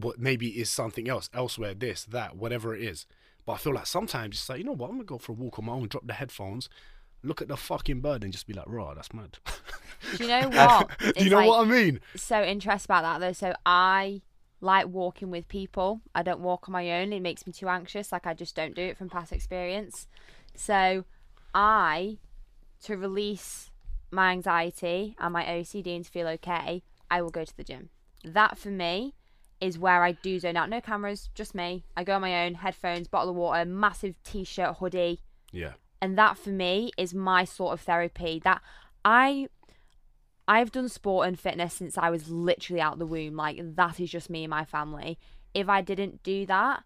what maybe is something else, elsewhere, this, that, whatever it is. But I feel like sometimes it's like, you know what, I'm gonna go for a walk on my own, drop the headphones, look at the fucking bird and just be like, raw, that's mad. Do [LAUGHS] you know [LAUGHS] what? Do you know like- what I mean? so interested about that though. So I like walking with people. I don't walk on my own. It makes me too anxious. Like I just don't do it from past experience. So I, to release my anxiety and my OCD and to feel okay, I will go to the gym. That for me is where I do zone out. No cameras, just me. I go on my own, headphones, bottle of water, massive t-shirt, hoodie, Yeah. and that for me is my sort of therapy that i i've done sport and fitness since i was literally out the womb like that is just me and my family if i didn't do that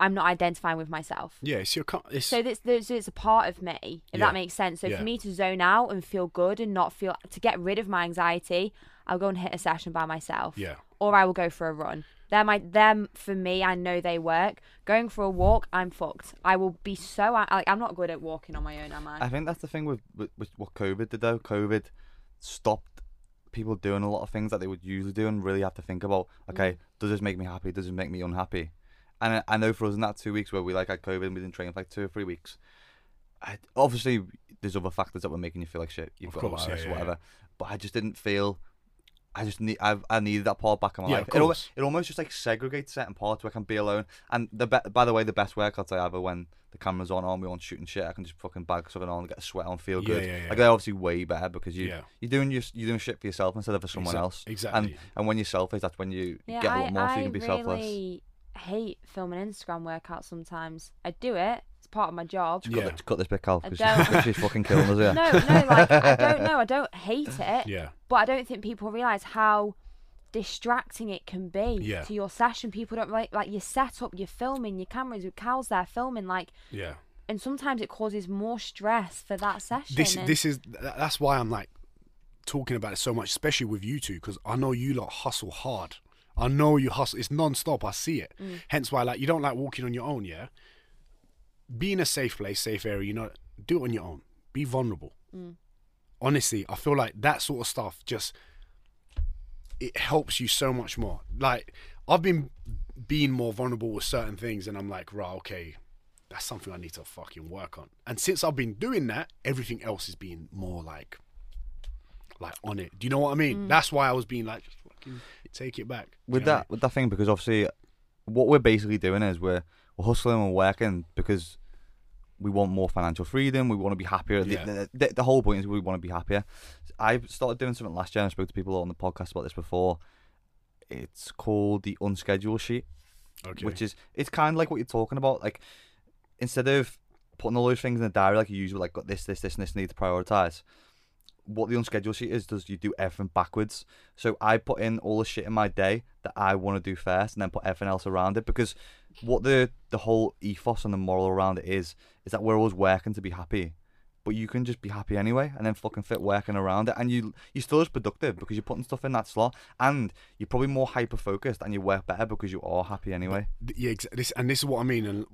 i'm not identifying with myself Yeah, it's your. It's, so this, this it's a part of me if Yeah. that makes sense so Yeah. for me to zone out and feel good and not feel to get rid of my anxiety i'll go and hit a session by myself Yeah. or i will go for a run they're my them for me i know they work going for a walk i'm fucked i will be so like i'm not good at walking on my own am i I think that's the thing with, with, with what COVID did though. COVID stopped people doing a lot of things that they would usually do and really have to think about, okay, mm. does this make me happy? Does it make me unhappy? And I, I know for us in that two weeks where we like had COVID and we didn't train for like two or three weeks, I, obviously there's other factors that were making you feel like shit. You've Of got course, a virus yeah, or yeah, whatever. But I just didn't feel I just need I've, I needed that part back in my Yeah, life. It, al- course. it almost just like segregates certain parts where I can be alone. And the be- by the way, the best workouts I have are when the camera's on, on me on shooting shit. I can just fucking bag something on, and get a sweat on, feel Yeah, good. yeah, yeah. Like they're obviously way better because you Yeah. you're doing your, you're doing shit for yourself instead of for someone Exac- else. exactly. And and when you're selfish, that's when you Yeah, get a lot more, so I you can be really selfless. hate filming Instagram workouts sometimes. I do it. It's part of my job. Cut, Yeah. this, cut this bit, Cal, because [LAUGHS] she's fucking killing us Yeah. No, no, like I don't know. I don't hate [LAUGHS] it, Yeah. but I don't think people realize how distracting it can be Yeah. to your session. People don't like like your setup, your filming, your cameras. With Cal's there filming, like, Yeah. and sometimes it causes more stress for that session. This and- this is that's why I'm like talking about it so much, especially with you two, because I know you lot hustle hard. I know you hustle. It's non-stop. I see it. Mm. Hence why like you don't like walking on your own. Yeah. Be in a safe place, safe area. You know, do it on your own. Be vulnerable. Mm. Honestly, I feel like that sort of stuff just it helps you so much more. Like I've been being more vulnerable with certain things, and I'm like, right, okay, that's something I need to fucking work on. And since I've been doing that, everything else is being more like, like on it. Do you know what I mean? Mm. That's why I was being like, just fucking take it back. Do you with know what I that with that thing because obviously what we're basically doing is we're we're hustling and working because we want more financial freedom. We want to be happier. The- Yeah. The, the, the whole point is we want to be happier. I started doing something last year. and I spoke to people on the podcast about this before. It's called the unschedule sheet. Okay. which is it's kind of like what you're talking about. Like instead of putting all those things in the diary like you usually like got this, this, this, and this need to prioritize. What the unscheduled sheet is does you do everything backwards. So I put in all the shit in my day that I want to do first, and then put everything else around it. Because what the the whole ethos and the moral around it is is that we're always working to be happy, but you can just be happy anyway, and then fucking fit working around it, and you you still as productive because you're putting stuff in that slot, and you're probably more hyper focused, and you work better because you are happy anyway. Yeah, exa- this and this is what I mean. And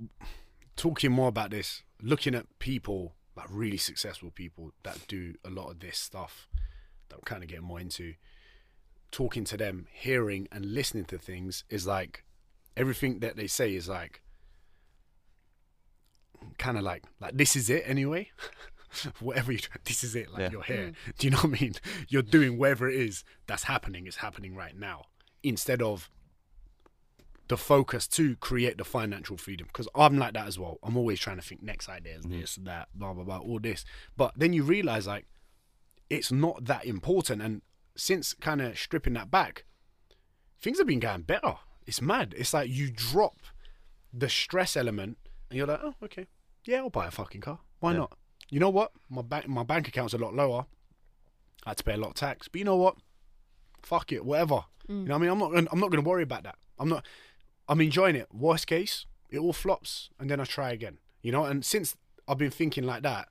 talking more about this, looking at people like really successful people that do a lot of this stuff that I'm kind of getting more into. Talking to them, hearing and listening to things is like everything that they say is like kind of like like this is it anyway. [LAUGHS] whatever you [LAUGHS] this is it like Yeah. you're here mm. [LAUGHS] do you know what i mean you're doing whatever it is that's happening it's happening right now instead of the focus to create the financial freedom because I'm like that as well. I'm always trying to think next ideas, mm-hmm. this, that, blah, blah, blah, all this. But then you realize like it's not that important. And since kind of stripping that back, things have been going better. It's mad. It's like you drop the stress element and you're like, oh, okay. Yeah, I'll buy a fucking car. Why Yeah. not? You know what? My bank my bank account's a lot lower. I had to pay a lot of tax. But you know what? Fuck it, whatever. You mm. know what I mean? I'm not gonna, I'm not going to worry about that. I'm not I'm enjoying it. Worst case, it all flops, and then I try again. You know, and since I've been thinking like that,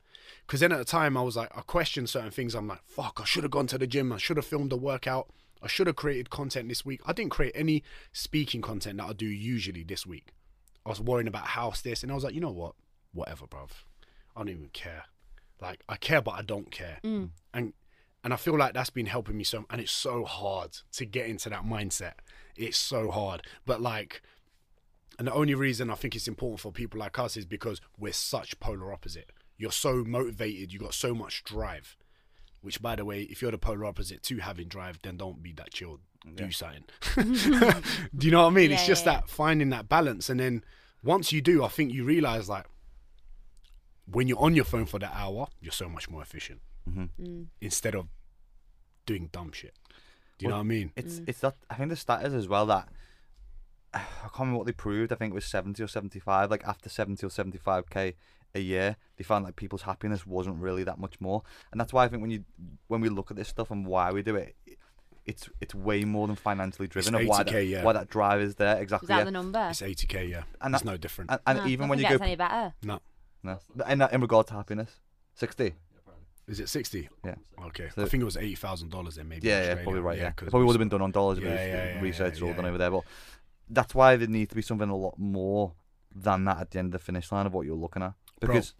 because then at the time I was like, I questioned certain things. I'm like, fuck, I should have gone to the gym. I should have filmed a workout. I should have created content this week. I didn't create any speaking content that I do usually this week. I was worrying about house this, and I was like, you know what? Whatever, bruv. I don't even care. Like I care, but I don't care. Mm. And and I feel like that's been helping me so. And it's so hard to get into that mindset. It's so hard. But like, and the only reason I think it's important for people like us is because we're such polar opposite. You're so motivated. You got so much drive. Which, by the way, if you're the polar opposite to having drive, then don't be that chilled. Do something. [LAUGHS] [LAUGHS] do you know what I mean? it's just yeah, that finding that balance, and then once you do, I think you realize like when you're on your phone for that hour, you're so much more efficient mm-hmm. mm. instead of doing dumb shit. Do you know what I mean? It's mm. it's that I think the stat is as well that [SIGHS] I can't remember what they proved. I think it was seventy or seventy five. Like after seventy or seventy five k a year, they found like people's happiness wasn't really that much more. And that's why I think when you when we look at this stuff and why we do it, it's it's way more than financially driven of why 80K, that, yeah. why that drive is there exactly. Is that yeah. the number? It's 80k, yeah. And that's no different. and and No, even when you go any better. no, no, in in regard to happiness, sixty. is it 60? Yeah. Okay, So- I think it was eighty thousand dollars then maybe. in Yeah, yeah, probably right. Yeah, it probably would have been done on dollars if Yeah, it was yeah, yeah, research yeah, all done over there. But that's why there needs to be something a lot more than that at the end of the finish line of what you're looking at. Bro. Because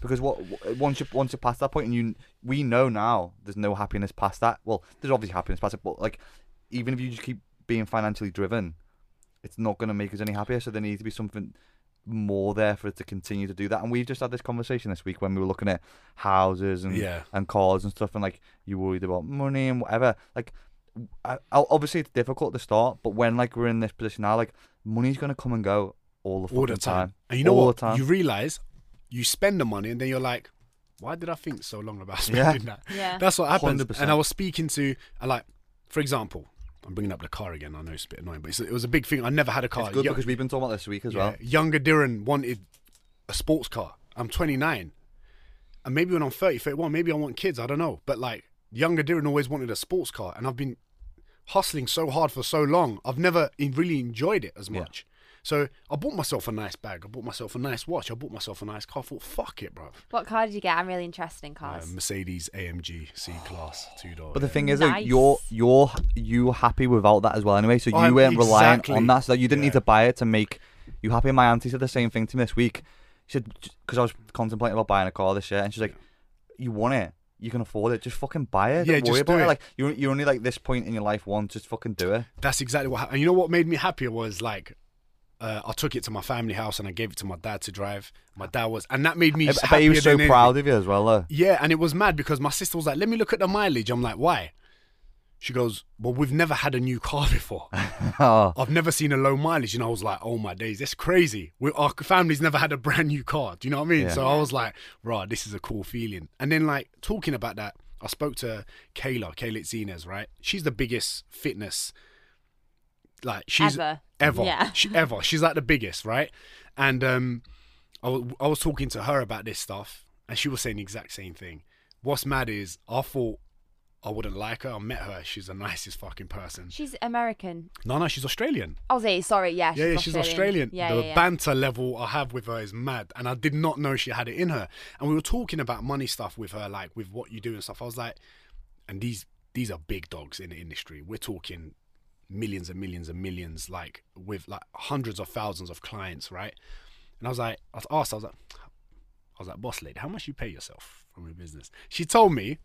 because what once you once you pass that point and you we know now there's no happiness past that. Well, there's obviously happiness past it, but like even if you just keep being financially driven, it's not going to make us any happier. So there needs to be something more there for it to continue to do that. And we've just had this conversation this week when we were looking at houses and Yeah. and cars and stuff, and like you worried about money and whatever. Like I, obviously it's difficult to start, but when like we're in this position now, like money's gonna come and go all the all the time. time. And you know all what? the time. You realize you spend the money and then you're like, why did I think so long about [LAUGHS] Yeah. spending that? Yeah. That's what happens. 100%. And I was speaking to, I like, for example, I'm bringing up the car again. I know it's a bit annoying, but it's, it was a big thing. I never had a car. It's good Yo- because we've been talking about this week as yeah, well. Younger Dylan wanted a sports car. I'm 29. And maybe when I'm 30, 31, maybe I want kids. I don't know. But like, younger Dylan always wanted a sports car. And I've been hustling so hard for so long. I've never really enjoyed it as Yeah. Much. So I bought myself a nice bag. I bought myself a nice watch. I bought myself a nice car. I thought, fuck it, bro. What car did you get? I'm really interested in Uh, cars. Mercedes AMG C Class [GASPS] two door. But the thing is, though, Nice. you're you're you happy without that as well anyway. So you I'm- weren't reliant exactly. on that. So you didn't Yeah. need to buy it to make you happy. My auntie said the same thing to me this week. She said because I was contemplating about buying a car this year, and she's like, "You want it? You can afford it. Just fucking buy it. Yeah, Don't worry just do about it. it. Like you're you're only like this point in your life once. Just fucking do it. That's exactly what happened. And you know what made me happier was like, uh, I took it to my family house and I gave it to my dad to drive. My dad was, and that made me. I, bet he was so proud of you as well, though. Yeah, and it was mad because my sister was like, "Let me look at the mileage." I'm like, "Why?" She goes, "Well, we've never had a new car [LAUGHS] before. [LAUGHS] oh, I've never seen a low mileage." And I was like, "Oh my days, that's crazy. We, our family's never had a brand new car." Do you know what I mean? Yeah. So I was like, "Right, this is a cool feeling." And then like talking about that, I spoke to Kayla, Kayla Itsines, right? She's the biggest fitness. Like she's Ever. ever, Yeah. [LAUGHS] she, ever. She's like the biggest, right? And um, I wa- I was talking to her about this stuff, and she was saying the exact same thing. What's mad is I thought I wouldn't like her. I met her. She's the nicest fucking person. She's American. No, no, she's Australian. Aussie, sorry, yeah. She's yeah, yeah, she's Australian. Yeah, the yeah, yeah. banter level I have with her is mad, and I did not know she had it in her. And we were talking about money stuff with her, like with what you do and stuff. I was like, and these these are big dogs in the industry. We're talking millions and millions and millions, like with like hundreds of thousands of clients, right? And I was like, I was asked, I was like, I was like, boss lady, how much you pay yourself from your business? She told me,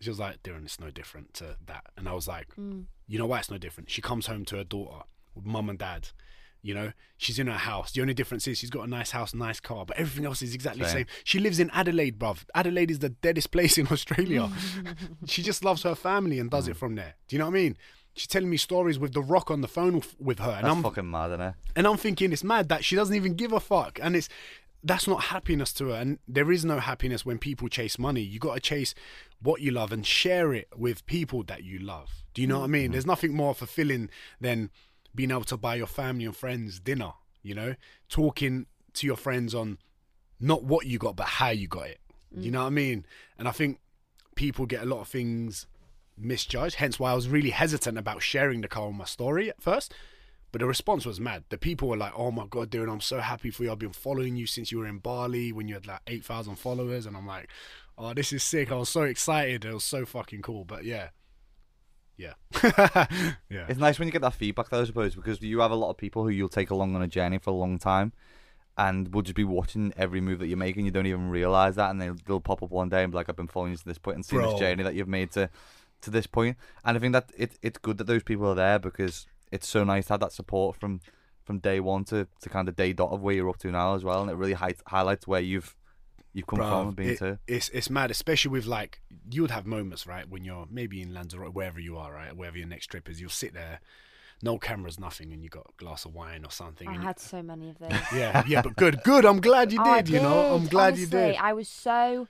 she was like, Darren, it's no different to that. And I was like, Mm. you know why it's no different? She comes home to her daughter with mum and dad. You know, she's in her house. The only difference is she's got a nice house, nice car, but everything else is exactly the Same. same. She lives in Adelaide, bruv. Adelaide is the deadest [LAUGHS] place in Australia. [LAUGHS] she just loves her family and Mm. does it from there. Do you know what I mean? She's telling me stories with The Rock on the phone with her, and that's I'm fucking mad, isn't it? and I'm thinking it's mad that she doesn't even give a fuck. And it's that's not happiness to her. And there is no happiness when people chase money. You got to chase what you love and share it with people that you love. Do you know what I mean? Mm-hmm. There's nothing more fulfilling than being able to buy your family and friends dinner. You know, talking to your friends on not what you got, but how you got it. You mm. know what I mean? And I think people get a lot of things misjudged. Hence why I was really hesitant about sharing the car on my story at first. But the response was mad. The people were like, "Oh my god, dude, I'm so happy for you. I've been following you since you were in Bali when you had like eight thousand followers." And I'm like, "Oh, this is sick. I was so excited. It was so fucking cool." But yeah, yeah, [LAUGHS] yeah. It's nice when you get that feedback, though, I suppose, because you have a lot of people who you'll take along on a journey for a long time, and will just be watching every move that you're making. You don't even realize that, and they'll, they'll pop up one day and be like, "I've been following you to this point and seen this journey that you've made to to this point." And I think that it it's good that those people are there because it's so nice to have that support from from day one to, to kind of day dot of where you're up to now as well, and it really hi- highlights where you've you've come from Bruv, and been it- to. It's it's mad, especially with like you would have moments, right, when you're maybe in Lanzarote, wherever you are, right, wherever your next trip is, you'll sit there, no cameras, nothing, and you got a glass of wine or something. I and you- had so many of those. yeah, yeah, but good, good. I'm glad you [LAUGHS] Oh, I did. You know, I'm did, glad you did. I was so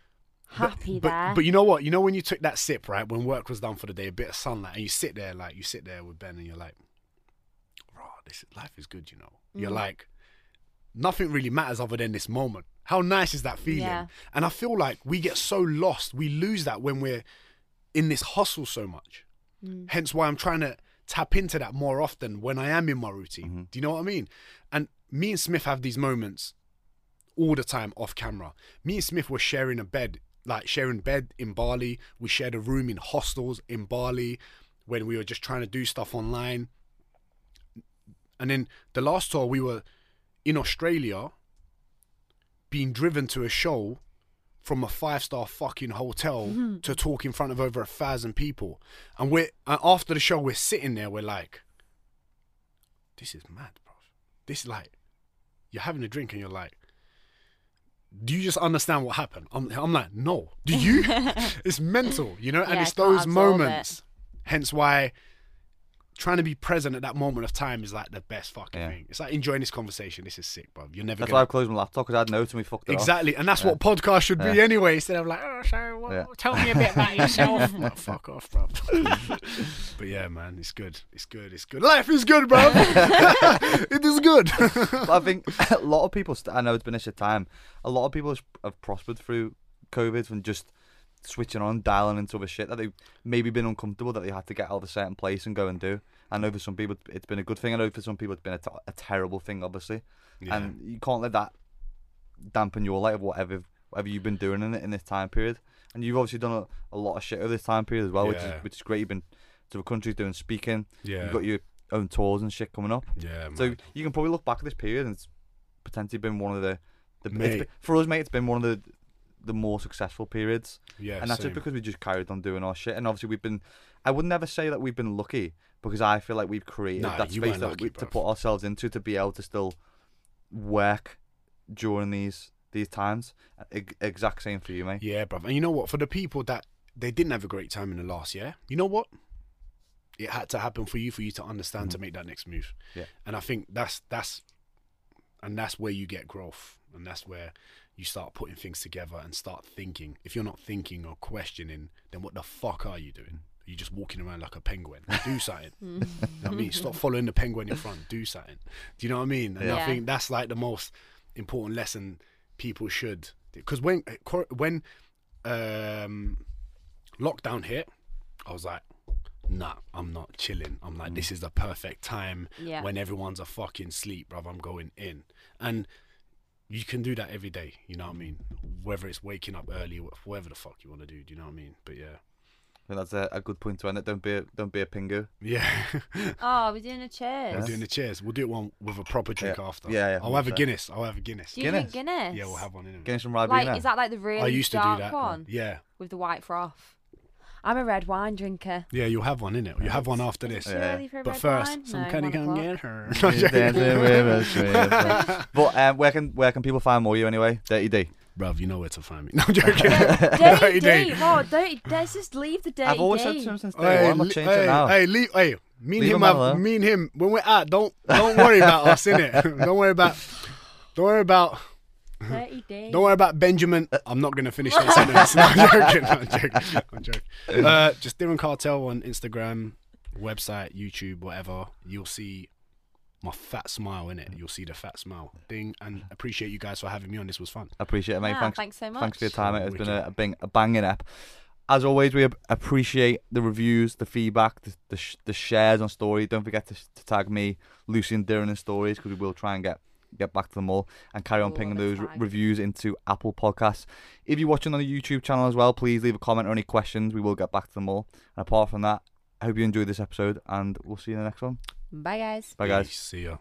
happy but, there. But you know what? You know when you took that sip, right? When work was done for the day, a bit of sunlight, and you sit there, like you sit there with Ben, and you're like, "Raw, this life is good." You know, you're Mm. like, nothing really matters other than this moment. How nice is that feeling? Yeah. And I feel like we get so lost, we lose that when we're in this hustle so much. Mm. Hence why I'm trying to tap into that more often when I am in my routine. Mm-hmm. Do you know what I mean? And me and Smith have these moments all the time off camera. Me and Smith were sharing a bed, like sharing bed in Bali. We shared a room in hostels in Bali when we were just trying to do stuff online. And then the last tour we were in Australia being driven to a show from a five star fucking hotel mm-hmm. to talk in front of over a thousand people. And we're and after the show we're sitting there, we're like, This is mad, bro. This is like you're having a drink and you're like, Do you just understand what happened? I'm I'm like, no. Do you? [LAUGHS] it's mental, you know? And Yeah, it's those absorb it. moments. Hence why trying to be present at that moment of time is like the best fucking Yeah. thing. It's like enjoying this conversation. This is sick, bro. You're never That's why gonna I've closed my laptop because I had notes and we fucked it off. exactly, and that's Yeah. what podcast should be anyway. Instead of like, oh, so what, Yeah. tell me a bit about [LAUGHS] yourself. Like, fuck off, bro. [LAUGHS] but yeah, man, it's good. It's good. It's good. Life is good, bro. [LAUGHS] it is good. But I think a lot of people, st- I know it's been a shit time, a lot of people have- have prospered through COVID from just switching on, dialing into other shit that they've maybe been uncomfortable that they had to get out of a certain place and go and do. I know for some people it's been a good thing. I know for some people it's been a, t- a terrible thing, obviously. Yeah. And you can't let that dampen your light of whatever whatever you've been doing in it in this time period. And you've obviously done a, a lot of shit over this time period as well, which is which is great. You've been to the countries doing speaking. yeah. You've got your own tours and shit coming up. yeah, man. So you can probably look back at this period and it's potentially been one of the, the Mate. been- for us, mate. It's been one of the the more successful periods, yeah, and that's same. just because we just carried on doing our shit. And obviously, we've been. I would never say that we've been lucky because I feel like we've created Nah, that space that lucky, we, to put ourselves into to be able to still work during these these times. E- exact same for you, mate. Yeah, bruv. And you know what? For the people that they didn't have a great time in the last year, you know what? It had to happen for you for you to understand to make that next move. Mm-hmm. Yeah. And I think that's that's and that's where you get growth. And that's where you start putting things together and start thinking. If you're not thinking or questioning, then what the fuck are you doing? Are you just walking around like a penguin? [LAUGHS] Do something. Mm. you know what I mean? Stop following the penguin in front. Do something. Do you know what I mean? And I think that's like the most important lesson people should. Because when eh, when um, lockdown hit, I was like, nah, I'm not chilling. I'm like, this mm. is the perfect time Yeah. when everyone's a fucking sleep, bruv. I'm going in. And you can do that every day, you know what I mean? Whether it's waking up early, wh- whatever the fuck you want to do, do you know what I mean? But yeah. I think that's a, a good point to end it. Don't be a, don't be a pingu. Yeah. [LAUGHS] Oh, we're doing a cheers. We're doing the cheers. We'll do it one with a proper drink Yeah. after. Yeah, yeah, I'll have a Guinness. I'll have a Guinness. Do you Guinness? drink Guinness? Yeah, we'll have one in it. Getting some Like, Ribena. is that like the really I used to do dark that. one Yeah. with the white froth? I'm a red wine drinker. Yeah, you'll have one in it. You'll have one after this. Too Yeah. early for a But first, wine? some No, can you one come get her? She's dancing with us, with us. But um, where can where can people find more you anyway? Dirty D. Bruv, you know where to find me. [LAUGHS] No, I'm joking. [LAUGHS] [LAUGHS] Dirty D. D. Oh, dirty. Let's just leave the dirty I've always D. said to him since day Hey, one. I'm not hey, it now. Hey, leave, hey, me and Leave him him have, me and him when we're out. Don't don't worry about us, innit? don't worry about, don't worry about, Dirty D. [LAUGHS] don't worry about Benjamin. I'm not gonna finish that sentence. [LAUGHS] No, I'm joking. I'm joking. I'm joking. [LAUGHS] Uh, just Diren Kartal on Instagram, website, YouTube, whatever. You'll see my fat smile in it. You'll see the fat smile thing, and appreciate you guys for having me on. This was fun. Appreciate it, mate. Ah, thanks. thanks so much. Thanks for your time. It's been wicked. a, a, bang, a banging app. As always, we appreciate the reviews, the feedback, the the, sh- the shares on story. Don't forget to, to tag me, Lucy and Darren in stories because we will try and get get back to them all and carry on All pinging those time. reviews into Apple Podcasts. If you're watching on the YouTube channel as well, please leave a comment or any questions. We will get back to them all. And apart from that, I hope you enjoyed this episode and we'll see you in the next one. Bye, guys. Bye, guys. Peace. See ya.